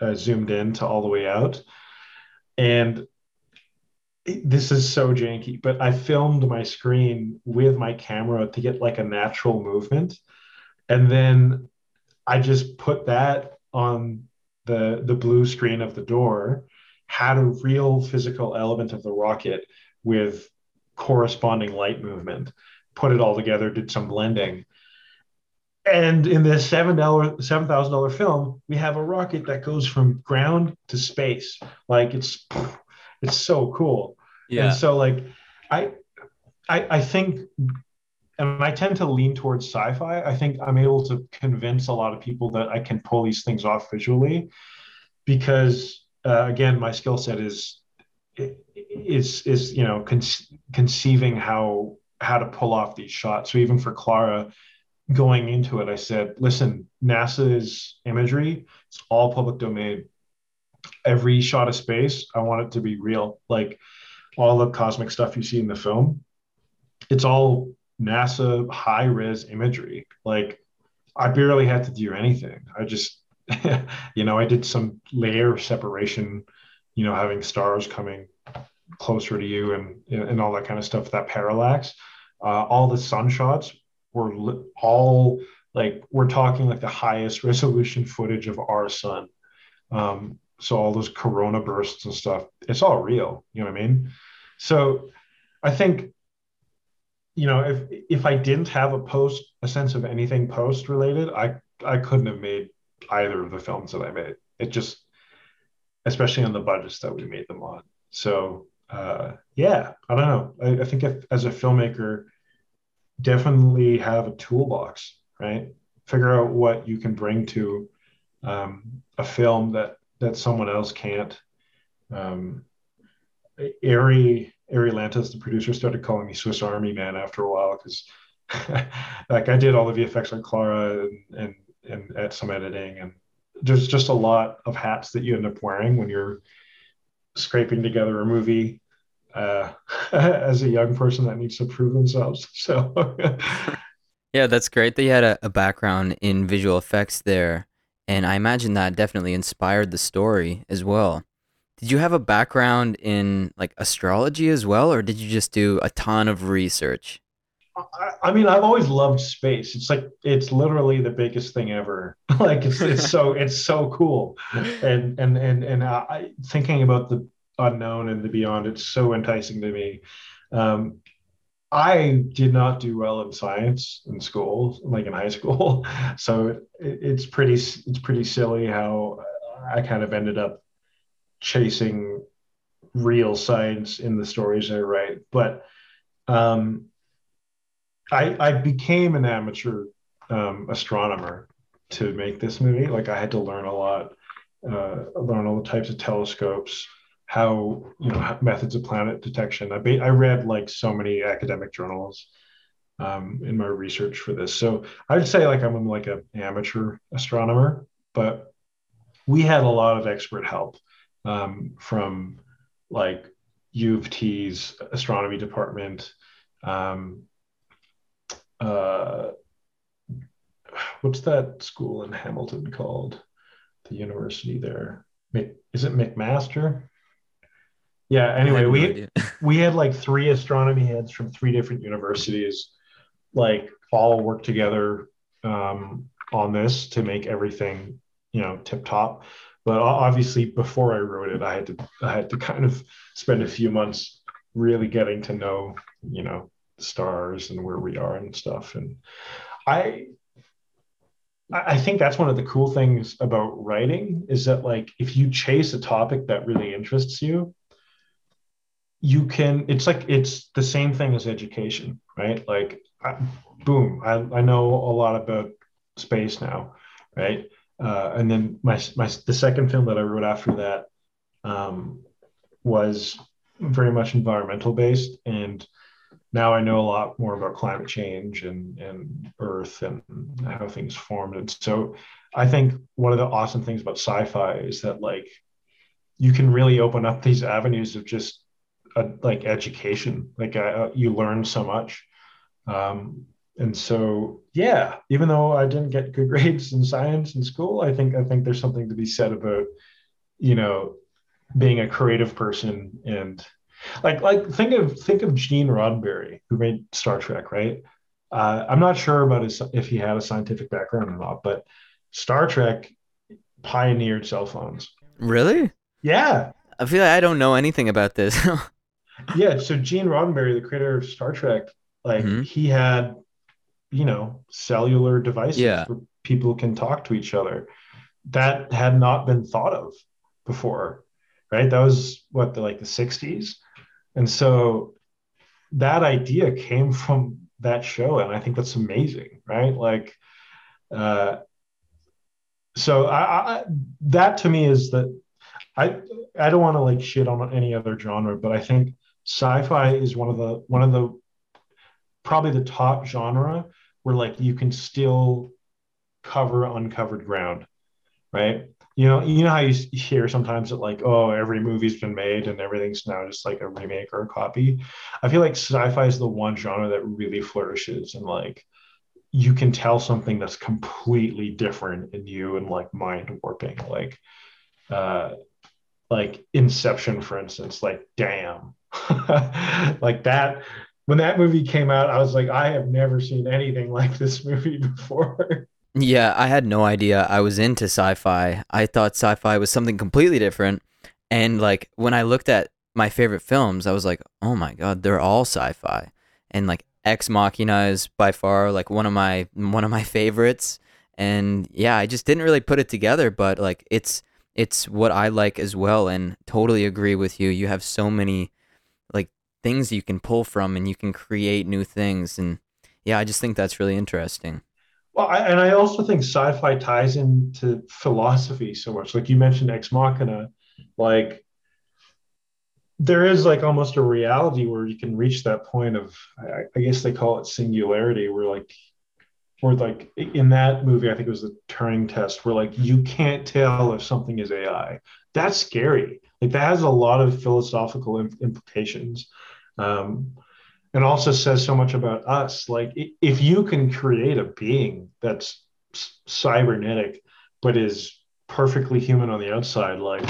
uh, zoomed in to all the way out. And this is so janky, but I filmed my screen with my camera to get like a natural movement. And then I just put that on the the blue screen of the door had a real physical element of the rocket with corresponding light movement, put it all together, did some blending. And in this seven dollar, seven thousand dollar film, we have a rocket that goes from ground to space. Like it's, it's so cool. Yeah. And so like, I, I, I think, and I tend to lean towards sci-fi. I think I'm able to convince a lot of people that I can pull these things off visually, because uh, again, my skill set is is is you know con- conceiving how how to pull off these shots. So even for Clara, going into it, I said, listen, NASA's imagery, it's all public domain. Every shot of space, I want it to be real. Like all the cosmic stuff you see in the film, it's all NASA high res imagery. Like I barely had to do anything. I just you know, I did some layer separation, you know, having stars coming closer to you and and all that kind of stuff. That parallax, uh, all the sun shots were all like we're talking like the highest resolution footage of our sun. Um, so all those corona bursts and stuff, it's all real. You know what I mean? So I think you know if if I didn't have a post a sense of anything post related, I I couldn't have made either of the films that I made. It just, especially on the budgets that we made them on. So uh, yeah, I don't know. I, I think if, as a filmmaker, definitely have a toolbox, right? Figure out what you can bring to um, a film that that someone else can't. Um, Ari Ari Lantos, the producer, started calling me Swiss Army Man after a while because, like, I did all the VFX on Clara and, and and at some editing and there's just a lot of hats that you end up wearing when you're scraping together a movie uh, as a young person that needs to prove themselves so yeah that's great that you had a, a background in visual effects there and i imagine that definitely inspired the story as well did you have a background in like astrology as well or did you just do a ton of research I, I mean, I've always loved space. It's like it's literally the biggest thing ever. like it's it's so it's so cool, and and and and I thinking about the unknown and the beyond. It's so enticing to me. Um, I did not do well in science in school, like in high school. So it, it's pretty it's pretty silly how I kind of ended up chasing real science in the stories I write. But um, I, I became an amateur um, astronomer to make this movie. Like I had to learn a lot, uh, learn all the types of telescopes, how you know methods of planet detection. I be, I read like so many academic journals um, in my research for this. So I'd say like I'm like an amateur astronomer, but we had a lot of expert help um, from like U of T's astronomy department. Um, uh, what's that school in Hamilton called? The university there. Is it McMaster? Yeah. Anyway, no we we had like three astronomy heads from three different universities, like all work together um, on this to make everything you know tip top. But obviously, before I wrote it, I had to I had to kind of spend a few months really getting to know you know stars and where we are and stuff. And I I think that's one of the cool things about writing is that like if you chase a topic that really interests you, you can it's like it's the same thing as education, right? Like I, boom, I, I know a lot about space now, right? Uh, and then my my the second film that I wrote after that um, was very much environmental based and now I know a lot more about climate change and, and Earth and how things formed. And so I think one of the awesome things about sci-fi is that like you can really open up these avenues of just a, like education. Like uh, you learn so much. Um, and so yeah, even though I didn't get good grades in science in school, I think I think there's something to be said about you know being a creative person and like like think of think of Gene Roddenberry who made Star Trek, right? Uh, I'm not sure about his, if he had a scientific background or not, but Star Trek pioneered cell phones. Really? Yeah. I feel like I don't know anything about this. yeah. So Gene Roddenberry, the creator of Star Trek, like mm-hmm. he had, you know, cellular devices yeah. where people can talk to each other. That had not been thought of before, right? That was what the like the 60s. And so that idea came from that show. And I think that's amazing, right? Like, uh, so I, I, that to me is that I I don't want to like shit on any other genre, but I think sci-fi is one of the one of the probably the top genre where like you can still cover uncovered ground, right? you know, you know how you hear sometimes that like, oh, every movie's been made and everything's now just like a remake or a copy. I feel like sci-fi is the one genre that really flourishes and like you can tell something that's completely different in you and like mind warping. Like uh like Inception, for instance, like damn. like that when that movie came out, I was like, I have never seen anything like this movie before. Yeah, I had no idea I was into sci-fi. I thought sci-fi was something completely different. And like when I looked at my favorite films, I was like, "Oh my god, they're all sci-fi." And like Ex Machina is by far like one of my one of my favorites. And yeah, I just didn't really put it together, but like it's it's what I like as well and totally agree with you. You have so many things you can pull from and you can create new things and yeah, I just think that's really interesting. Well, I, and I also think sci-fi ties into philosophy so much. Like you mentioned, Ex Machina, like there is like almost a reality where you can reach that point of, I, I guess they call it singularity, where like, or like in that movie, I think it was the Turing test, where like you can't tell if something is AI. That's scary. Like that has a lot of philosophical implications. Um, and also says so much about us. Like if you can create a being that's cybernetic, but is perfectly human on the outside, like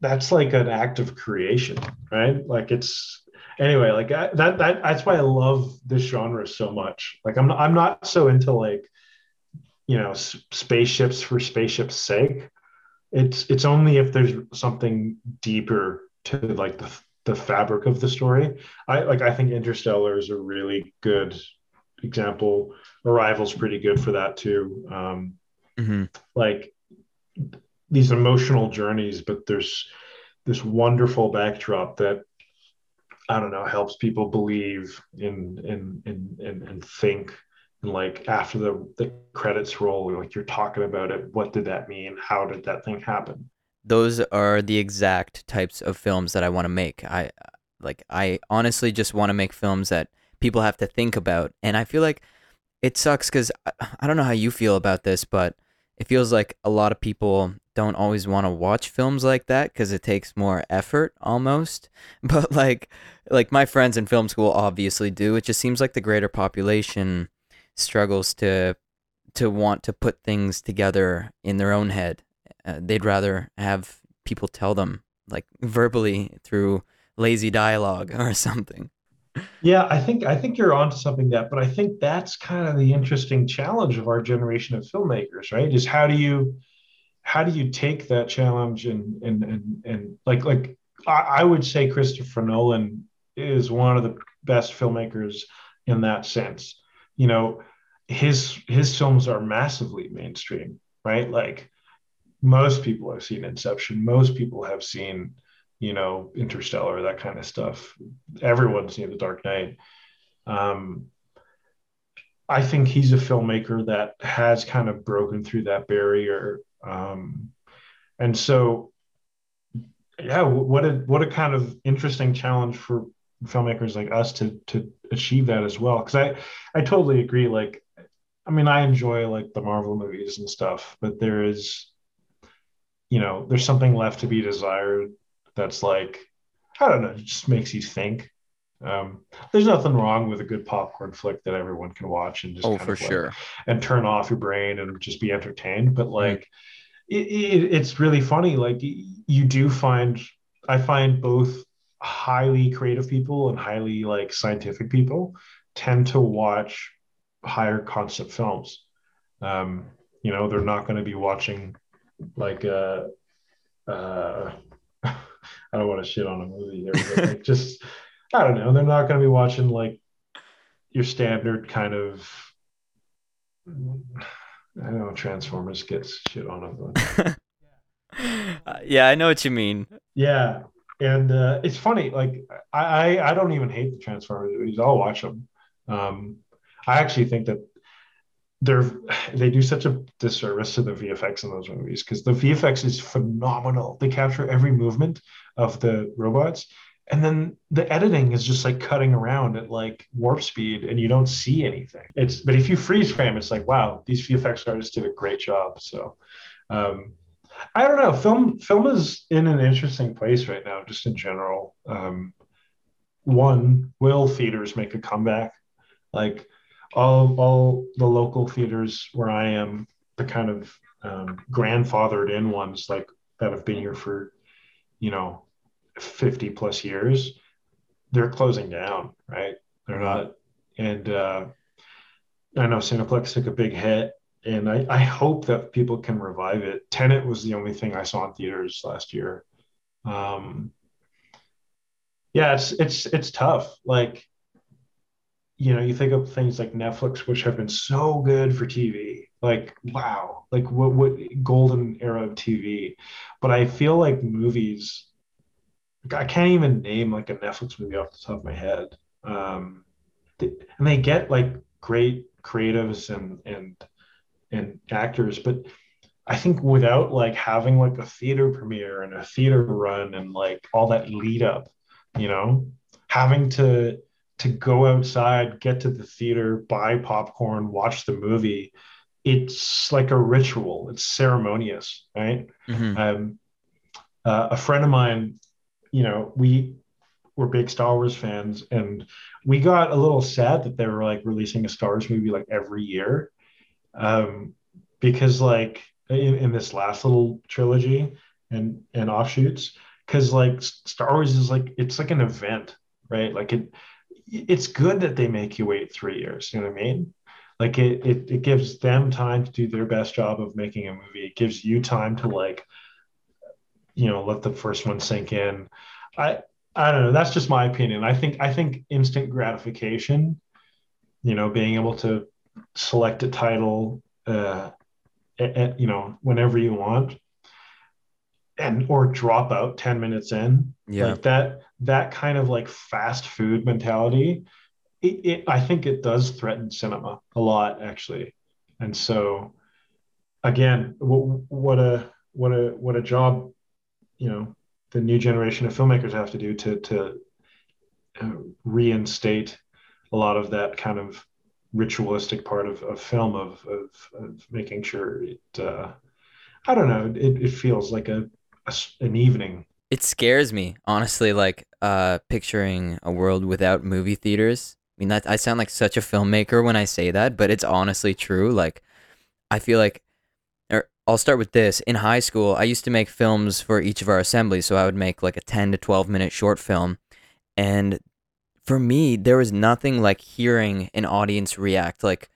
that's like an act of creation, right? Like it's, anyway, like I, that that that's why I love this genre so much. Like I'm I'm not so into like you know s- spaceships for spaceship's sake. It's it's only if there's something deeper to like the the fabric of the story. I like I think Interstellar is a really good example. Arrival's pretty good for that too. Um, hmm like these emotional journeys, but there's this wonderful backdrop that I don't know helps people believe in in in in, and think. And like after the the credits roll, like you're talking about it. What did that mean? How did that thing happen? Those are the exact types of films that I want to make. I like I honestly just want to make films that people have to think about. And I feel like it sucks cuz I, I don't know how you feel about this, but it feels like a lot of people don't always want to watch films like that cuz it takes more effort almost. But like like my friends in film school obviously do. It just seems like the greater population struggles to to want to put things together in their own head. Uh, they'd rather have people tell them like verbally through lazy dialogue or something. Yeah, I think I think you're onto something that, but I think that's kind of the interesting challenge of our generation of filmmakers, right? Is how do you how do you take that challenge and and and and like like I, I would say Christopher Nolan is one of the best filmmakers in that sense. You know, his his films are massively mainstream, right? Like most people have seen Inception, most people have seen, you know, Interstellar, that kind of stuff. Everyone's seen The Dark Knight. Um, I think he's a filmmaker that has kind of broken through that barrier. Um, and so, yeah, what a what a kind of interesting challenge for filmmakers like us to to achieve that as well. Because I I totally agree. Like, I mean, I enjoy like the Marvel movies and stuff, but there is, you know, there's something left to be desired. That's like, I don't know, it just makes you think. Um, there's nothing wrong with a good popcorn flick that everyone can watch and just Oh, kind for of like sure. and turn off your brain and just be entertained. But Mm. like, it, it, it's really funny. Like you do find, I find both highly creative people and highly like scientific people tend to watch higher concept films. Um, you know, they're not going to be watching like uh, uh, I don't want to shit on a movie here, but like just I don't know. They're not going to be watching like your standard kind of. I know Transformers gets shit on but Uh, yeah, I know what you mean. yeah, and uh, it's funny. Like I, I, I don't even hate the Transformers movies. I'll watch them. Um, I actually think that they're they do such a disservice to the VFX in those movies because the VFX is phenomenal. They capture every movement of the robots, and then the editing is just like cutting around at like warp speed, and you don't see anything. It's but if you freeze frame, it's like wow, these VFX artists did a great job. So. Um, I don't know. Film film is in an interesting place right now, just in general. Um, one, will theaters make a comeback? Like all all the local theaters where I am, the kind of um, grandfathered in ones like that have been here for you know 50 plus years, they're closing down, right? They're not, and uh, I know Cineplex took a big hit, and I, I hope that people can revive it. Tenet was the only thing I saw in theaters last year. Um, yeah, it's it's it's tough. Like, you know, you think of things like Netflix, which have been so good for TV. Like, wow, like what what golden era of TV. But I feel like movies, I can't even name like a Netflix movie off the top of my head. Um, they, and they get like great creatives and and and actors, but I think without like having like a theater premiere and a theater run and like all that lead up, you know, having to to go outside, get to the theater, buy popcorn, watch the movie, it's like a ritual. It's ceremonious, right? hmm Um, uh, a friend of mine, you know, we were big Star Wars fans, and we got a little sad that they were like releasing a Star Wars movie like every year um, because like in, in this last little trilogy and and offshoots because like Star Wars is like it's like an event right? Like it, it's good that they make you wait three years. You know what I mean? Like it, it, it gives them time to do their best job of making a movie. It gives you time to like, you know, let the first one sink in. I, I don't know. That's just my opinion. I think, I think instant gratification, you know, being able to select a title, uh, at, at, you know, whenever you want and or drop out 10 minutes in Yeah. like that that kind of like fast food mentality it, it, i think it does threaten cinema a lot actually. And so again what, what a what a what a job you know the new generation of filmmakers have to do to to uh, reinstate a lot of that kind of ritualistic part of, of film of, of, of making sure it uh, i don't know it, it feels like a, a an evening It scares me, honestly, like uh picturing a world without movie theaters. I mean that I sound like such a filmmaker when I say that, but it's honestly true. Like I feel like or I'll start with this. In high school, I used to make films for each of our assemblies, so I would make like a 10 to 12 minute short film. And for me, there was nothing like hearing an audience react like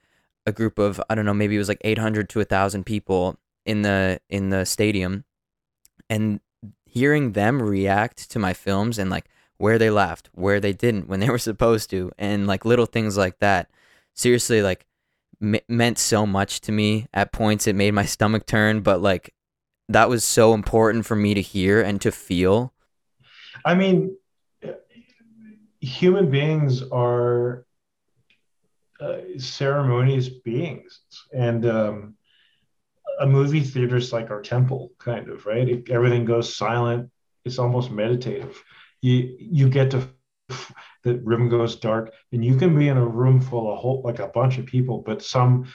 a group of I don't know, maybe it was like 800 to 1000 people in the in the stadium and hearing them react to my films and like where they laughed, where they didn't when they were supposed to, and like little things like that. Seriously, like me- meant so much to me. At points, it made my stomach turn, but like that was so important for me to hear and to feel. I mean, human beings are uh, ceremonious beings, and um, a movie theater is like our temple, kind of, right? It, everything goes silent. It's almost meditative. You you get to the room goes dark, and you can be in a room full of whole like a bunch of people, but some.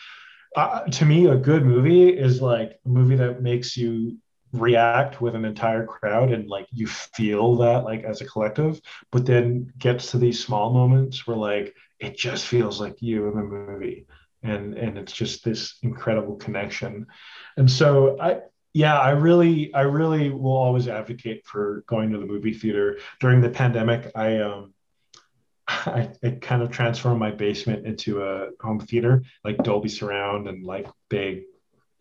Uh, to me, a good movie is like a movie that makes you react with an entire crowd and like you feel that like as a collective but then gets to these small moments where like it just feels like you in the movie and and it's just this incredible connection. And so i yeah i really i really will always advocate for going to the movie theater. During the pandemic i um I, I kind of transformed my basement into a home theater like dolby surround and like big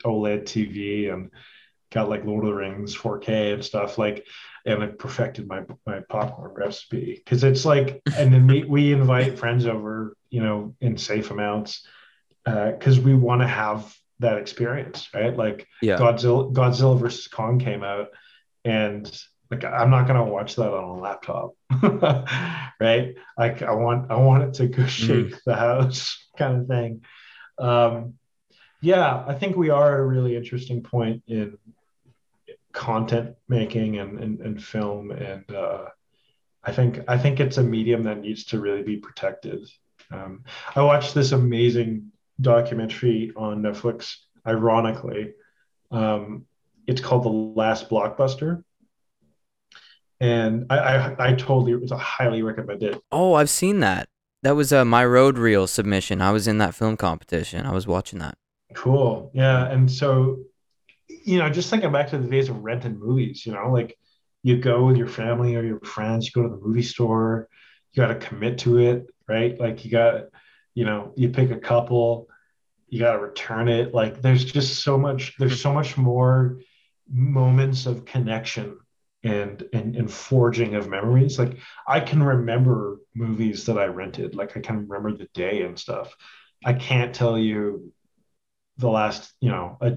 oled tv and got like Lord of the Rings 4K and stuff like, and I perfected my my popcorn recipe. Because it's like, and then we we invite friends over, you know, in safe amounts because uh, we want to have that experience, right? Like Yeah. Godzilla Godzilla versus Kong came out, and like I'm not gonna watch that on a laptop, right? Like I want I want it to go shake the house kind of thing. Um, yeah, I think we are at a really interesting point in content making and, and, and film and uh, I think I think it's a medium that needs to really be protected. Um, I watched this amazing documentary on Netflix. Ironically, um, it's called The Last Blockbuster, and I, I I totally it was a highly recommend it. Oh, I've seen that. That was uh, my road reel submission. I was in that film competition. I was watching that. Cool, yeah, and so you know, just thinking back to the days of renting movies, you know, like you go with your family or your friends, you go to the movie store, you got to commit to it, right? Like you got, you know, you pick a couple, you got to return it. Like there's just so much, there's so much more moments of connection and, and and forging of memories. Like I can remember movies that I rented, like I can remember the day and stuff. I can't tell you the last, you know, a,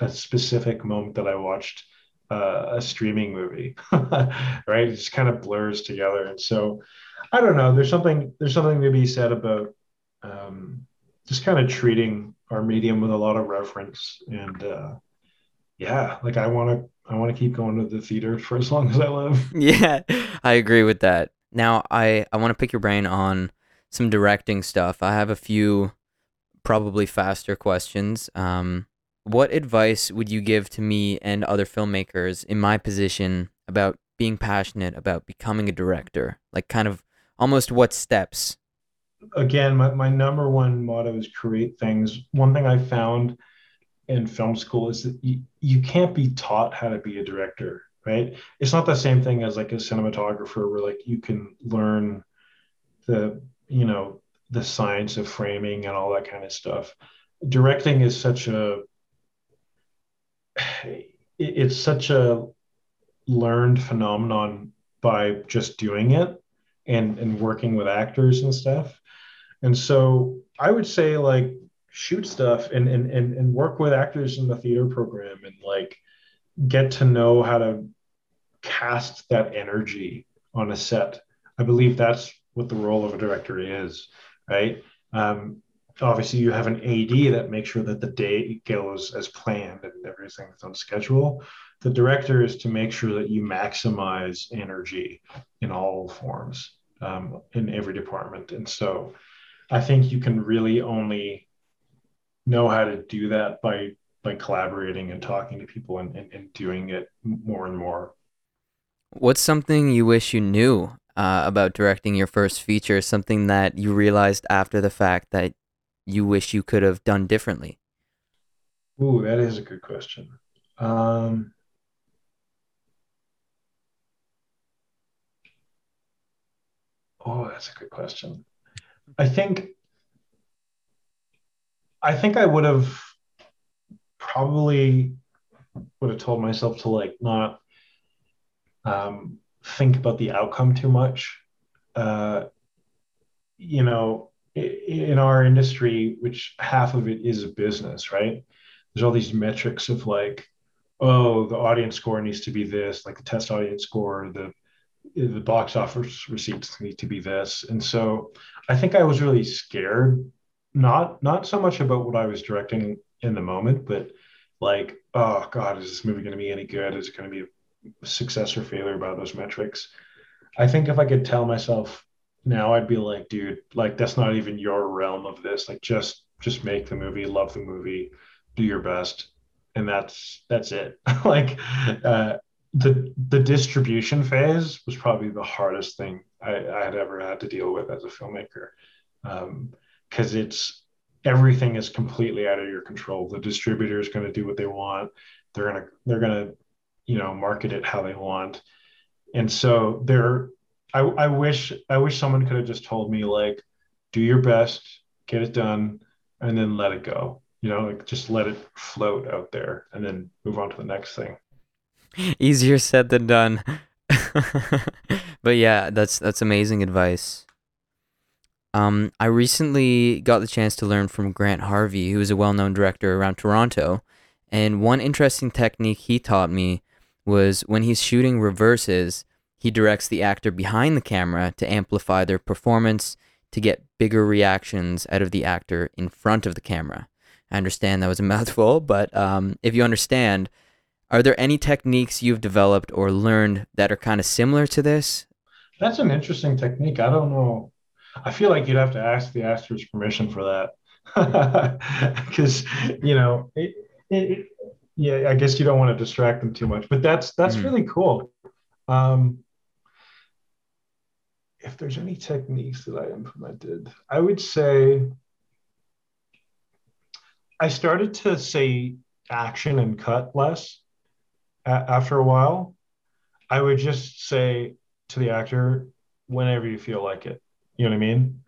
a specific moment that I watched uh, a streaming movie, right? It just kind of blurs together. And so, I don't know. There's something there's something to be said about um, just kind of treating our medium with a lot of reverence. And uh, yeah, like I want to I want to keep going to the theater for as long as I live. yeah, I agree with that. Now, I I want to pick your brain on some directing stuff. I have a few probably faster questions. Um, what advice would you give to me and other filmmakers in my position about being passionate about becoming a director? Like, kind of almost what steps? Again, my, my number one motto is create things. One thing I found in film school is that you, you can't be taught how to be a director, right? It's not the same thing as like a cinematographer where like you can learn the you know the science of framing and all that kind of stuff. Directing is such a it's such a learned phenomenon by just doing it and and working with actors and stuff. And so I would say like shoot stuff and and and, and work with actors in the theater program and like get to know how to cast that energy on a set. I believe that's what the role of a director is, right? Um, obviously, you have an AD that makes sure that the day goes as planned and everything's on schedule. The director is to make sure that you maximize energy in all forms um, in every department. And so I think you can really only know how to do that by by collaborating and talking to people and, and, and doing it more and more. What's something you wish you knew uh, about directing your first feature? Something that you realized after the fact that you wish you could have done differently? Ooh, that is a good question. Um, oh, that's a good question. I think I think I would have probably would have told myself to like not um, think about the outcome too much. Uh, you know, in our industry, which half of it is a business, right? There's all these metrics of like, oh, the audience score needs to be this, like the test audience score, the the box office receipts need to be this, and so I think I was really scared, not not so much about what I was directing in the moment, but like, oh God, is this movie going to be any good? Is it going to be a success or failure by those metrics? I think if I could tell myself now, I'd be like, dude, like that's not even your realm of this. Like, just just make the movie, love the movie, do your best, and that's that's it. like, uh, the the distribution phase was probably the hardest thing I, I had ever had to deal with as a filmmaker, because um, it's everything is completely out of your control. The distributor is going to do what they want. They're gonna they're gonna you know market it how they want, and so there. I, I wish I wish someone could have just told me like, do your best, get it done, and then let it go. You know, like just let it float out there, and then move on to the next thing. Easier said than done. but yeah, that's that's amazing advice. Um, I recently got the chance to learn from Grant Harvey, who is a well known director around Toronto. And one interesting technique he taught me was when he's shooting reverses, he directs the actor behind the camera to amplify their performance to get bigger reactions out of the actor in front of the camera. I understand that was a mouthful, but um, if you understand, are there any techniques you've developed or learned that are kind of similar to this? That's an interesting technique. I don't know I feel like you'd have to ask the actors permission for that because you know it, it, yeah I guess you don't want to distract them too much but that's that's mm-hmm. really cool um, if there's any techniques that I implemented I would say I started to say action and cut less a- after a while I would just say to the actor whenever you feel like it you know what I mean?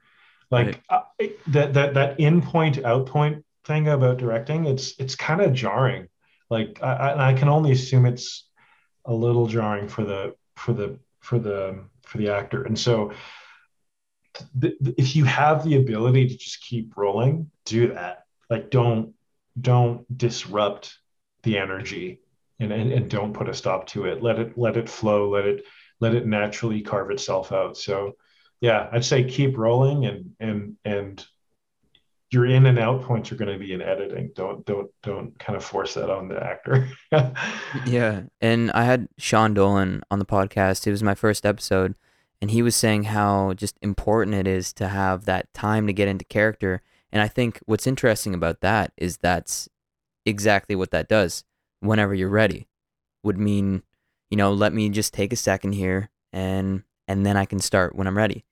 Like right. uh, that that that in point out point thing about directing, it's it's kind of jarring. Like I, I can only assume it's a little jarring for the for the for the for the actor. And so th- th- if you have the ability to just keep rolling, do that. Like don't don't disrupt the energy and, and, and don't put a stop to it. Let it let it flow, let it let it naturally carve itself out. So yeah, I'd say keep rolling and and and your in and out points are going to be in editing. Don't don't don't kind of force that on the actor. yeah, and I had Sean Dolan on the podcast. It was my first episode, and he was saying how just important it is to have that time to get into character. And I think what's interesting about that is that's exactly what that does. Whenever you're ready, would mean, you know, let me just take a second here and and then I can start when I'm ready.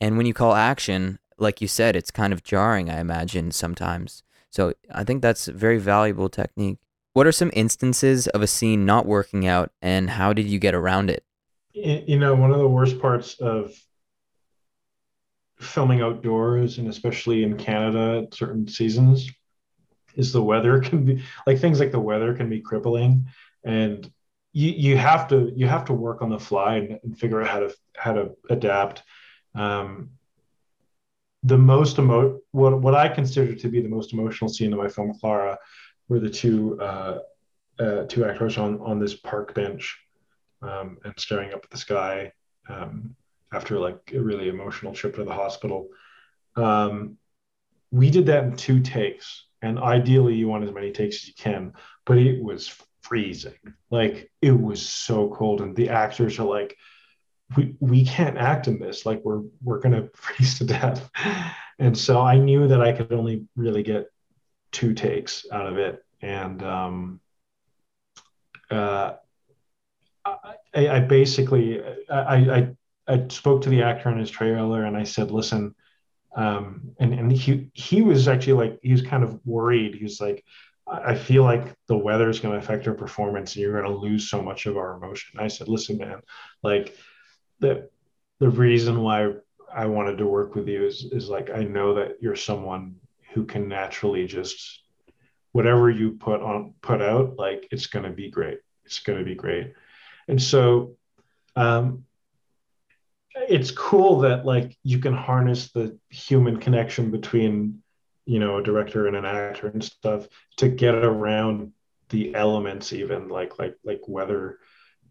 And when you call action, like you said, it's kind of jarring, I imagine, sometimes. So I think that's a very valuable technique. What are some instances of a scene not working out and how did you get around it? You know, one of the worst parts of filming outdoors and especially in Canada at certain seasons is the weather can be like things like the weather can be crippling. And you you have to you have to work on the fly and, and figure out how to how to adapt. Um, the most emo what what I consider to be the most emotional scene in my film Clara were the two uh, uh, two actors on on this park bench um, and staring up at the sky um, after like a really emotional trip to the hospital. Um, we did that in two takes, and ideally you want as many takes as you can, but it was freezing. Like it was so cold, and the actors are like, "We we can't act in this. Like we're we're gonna freeze to death." And so I knew that I could only really get two takes out of it, and um, uh, I, I basically I, I I spoke to the actor on his trailer and I said, listen, um, and and he he was actually like he was kind of worried. He was like, I feel like the weather is going to affect our performance, and you're going to lose so much of our emotion. I said, listen, man, like the the reason why I wanted to work with you is is like I know that you're someone who can naturally just whatever you put on put out, like it's going to be great. It's going to be great. And so um, it's cool that like you can harness the human connection between you know a director and an actor and stuff to get around the elements even like like like weather.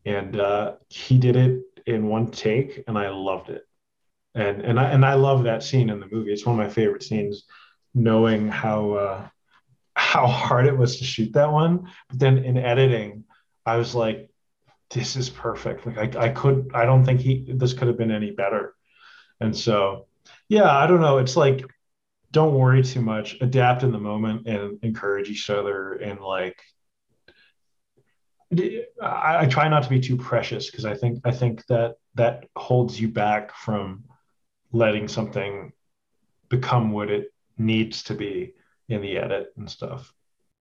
And uh he did it in one take and i loved it. And and i and i love that scene in the movie. It's one of my favorite scenes knowing how uh how hard it was to shoot that one. But then in editing i was like this is perfect. Like I, I could, I don't think he, this could have been any better. And so, yeah, I don't know. It's like, don't worry too much, adapt in the moment and encourage each other. And like, I, I try not to be too precious because I think, I think that that holds you back from letting something become what it needs to be in the edit and stuff.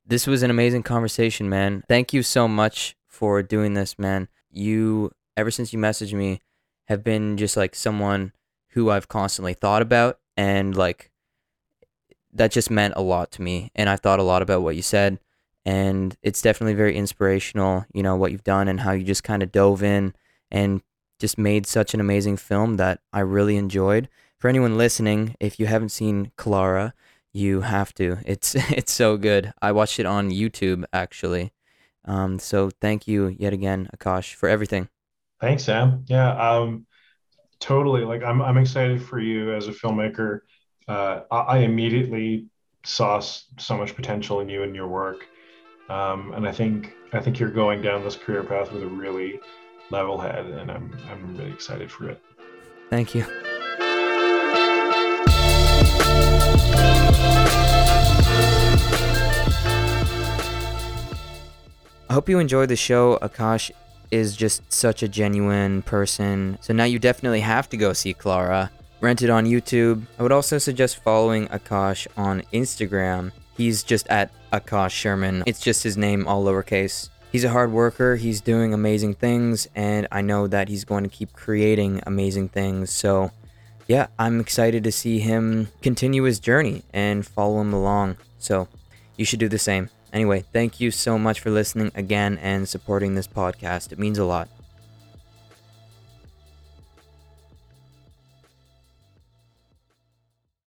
This was an amazing conversation, man. Thank you so much for doing this, man. You, ever since you messaged me, have been just like someone who I've constantly thought about. And like, that just meant a lot to me. And I thought a lot about what you said. And it's definitely very inspirational, you know, what you've done and how you just kind of dove in and just made such an amazing film that I really enjoyed. For anyone listening, if you haven't seen Clara, you have to. It's it's so good. I watched it on YouTube actually, um, so thank you yet again, Akash, for everything. Thanks, Sam. Yeah, um, totally. Like I'm, I'm excited for you as a filmmaker. Uh, I, I, immediately saw so much potential in you and your work, um, and I think I think you're going down this career path with a really level head, and I'm I'm really excited for it. Thank you. I hope you enjoyed the show. Akash is just such a genuine person. So now you definitely have to go see Clara. Rent it on YouTube. I would also suggest following Akash on Instagram. He's just at Akash Sherman. It's just his name, all lowercase. He's a hard worker, he's doing amazing things, and I know that he's going to keep creating amazing things. So, yeah, I'm excited to see him continue his journey and follow him along. So, you should do the same. Anyway, thank you so much for listening again and supporting this podcast. It means a lot.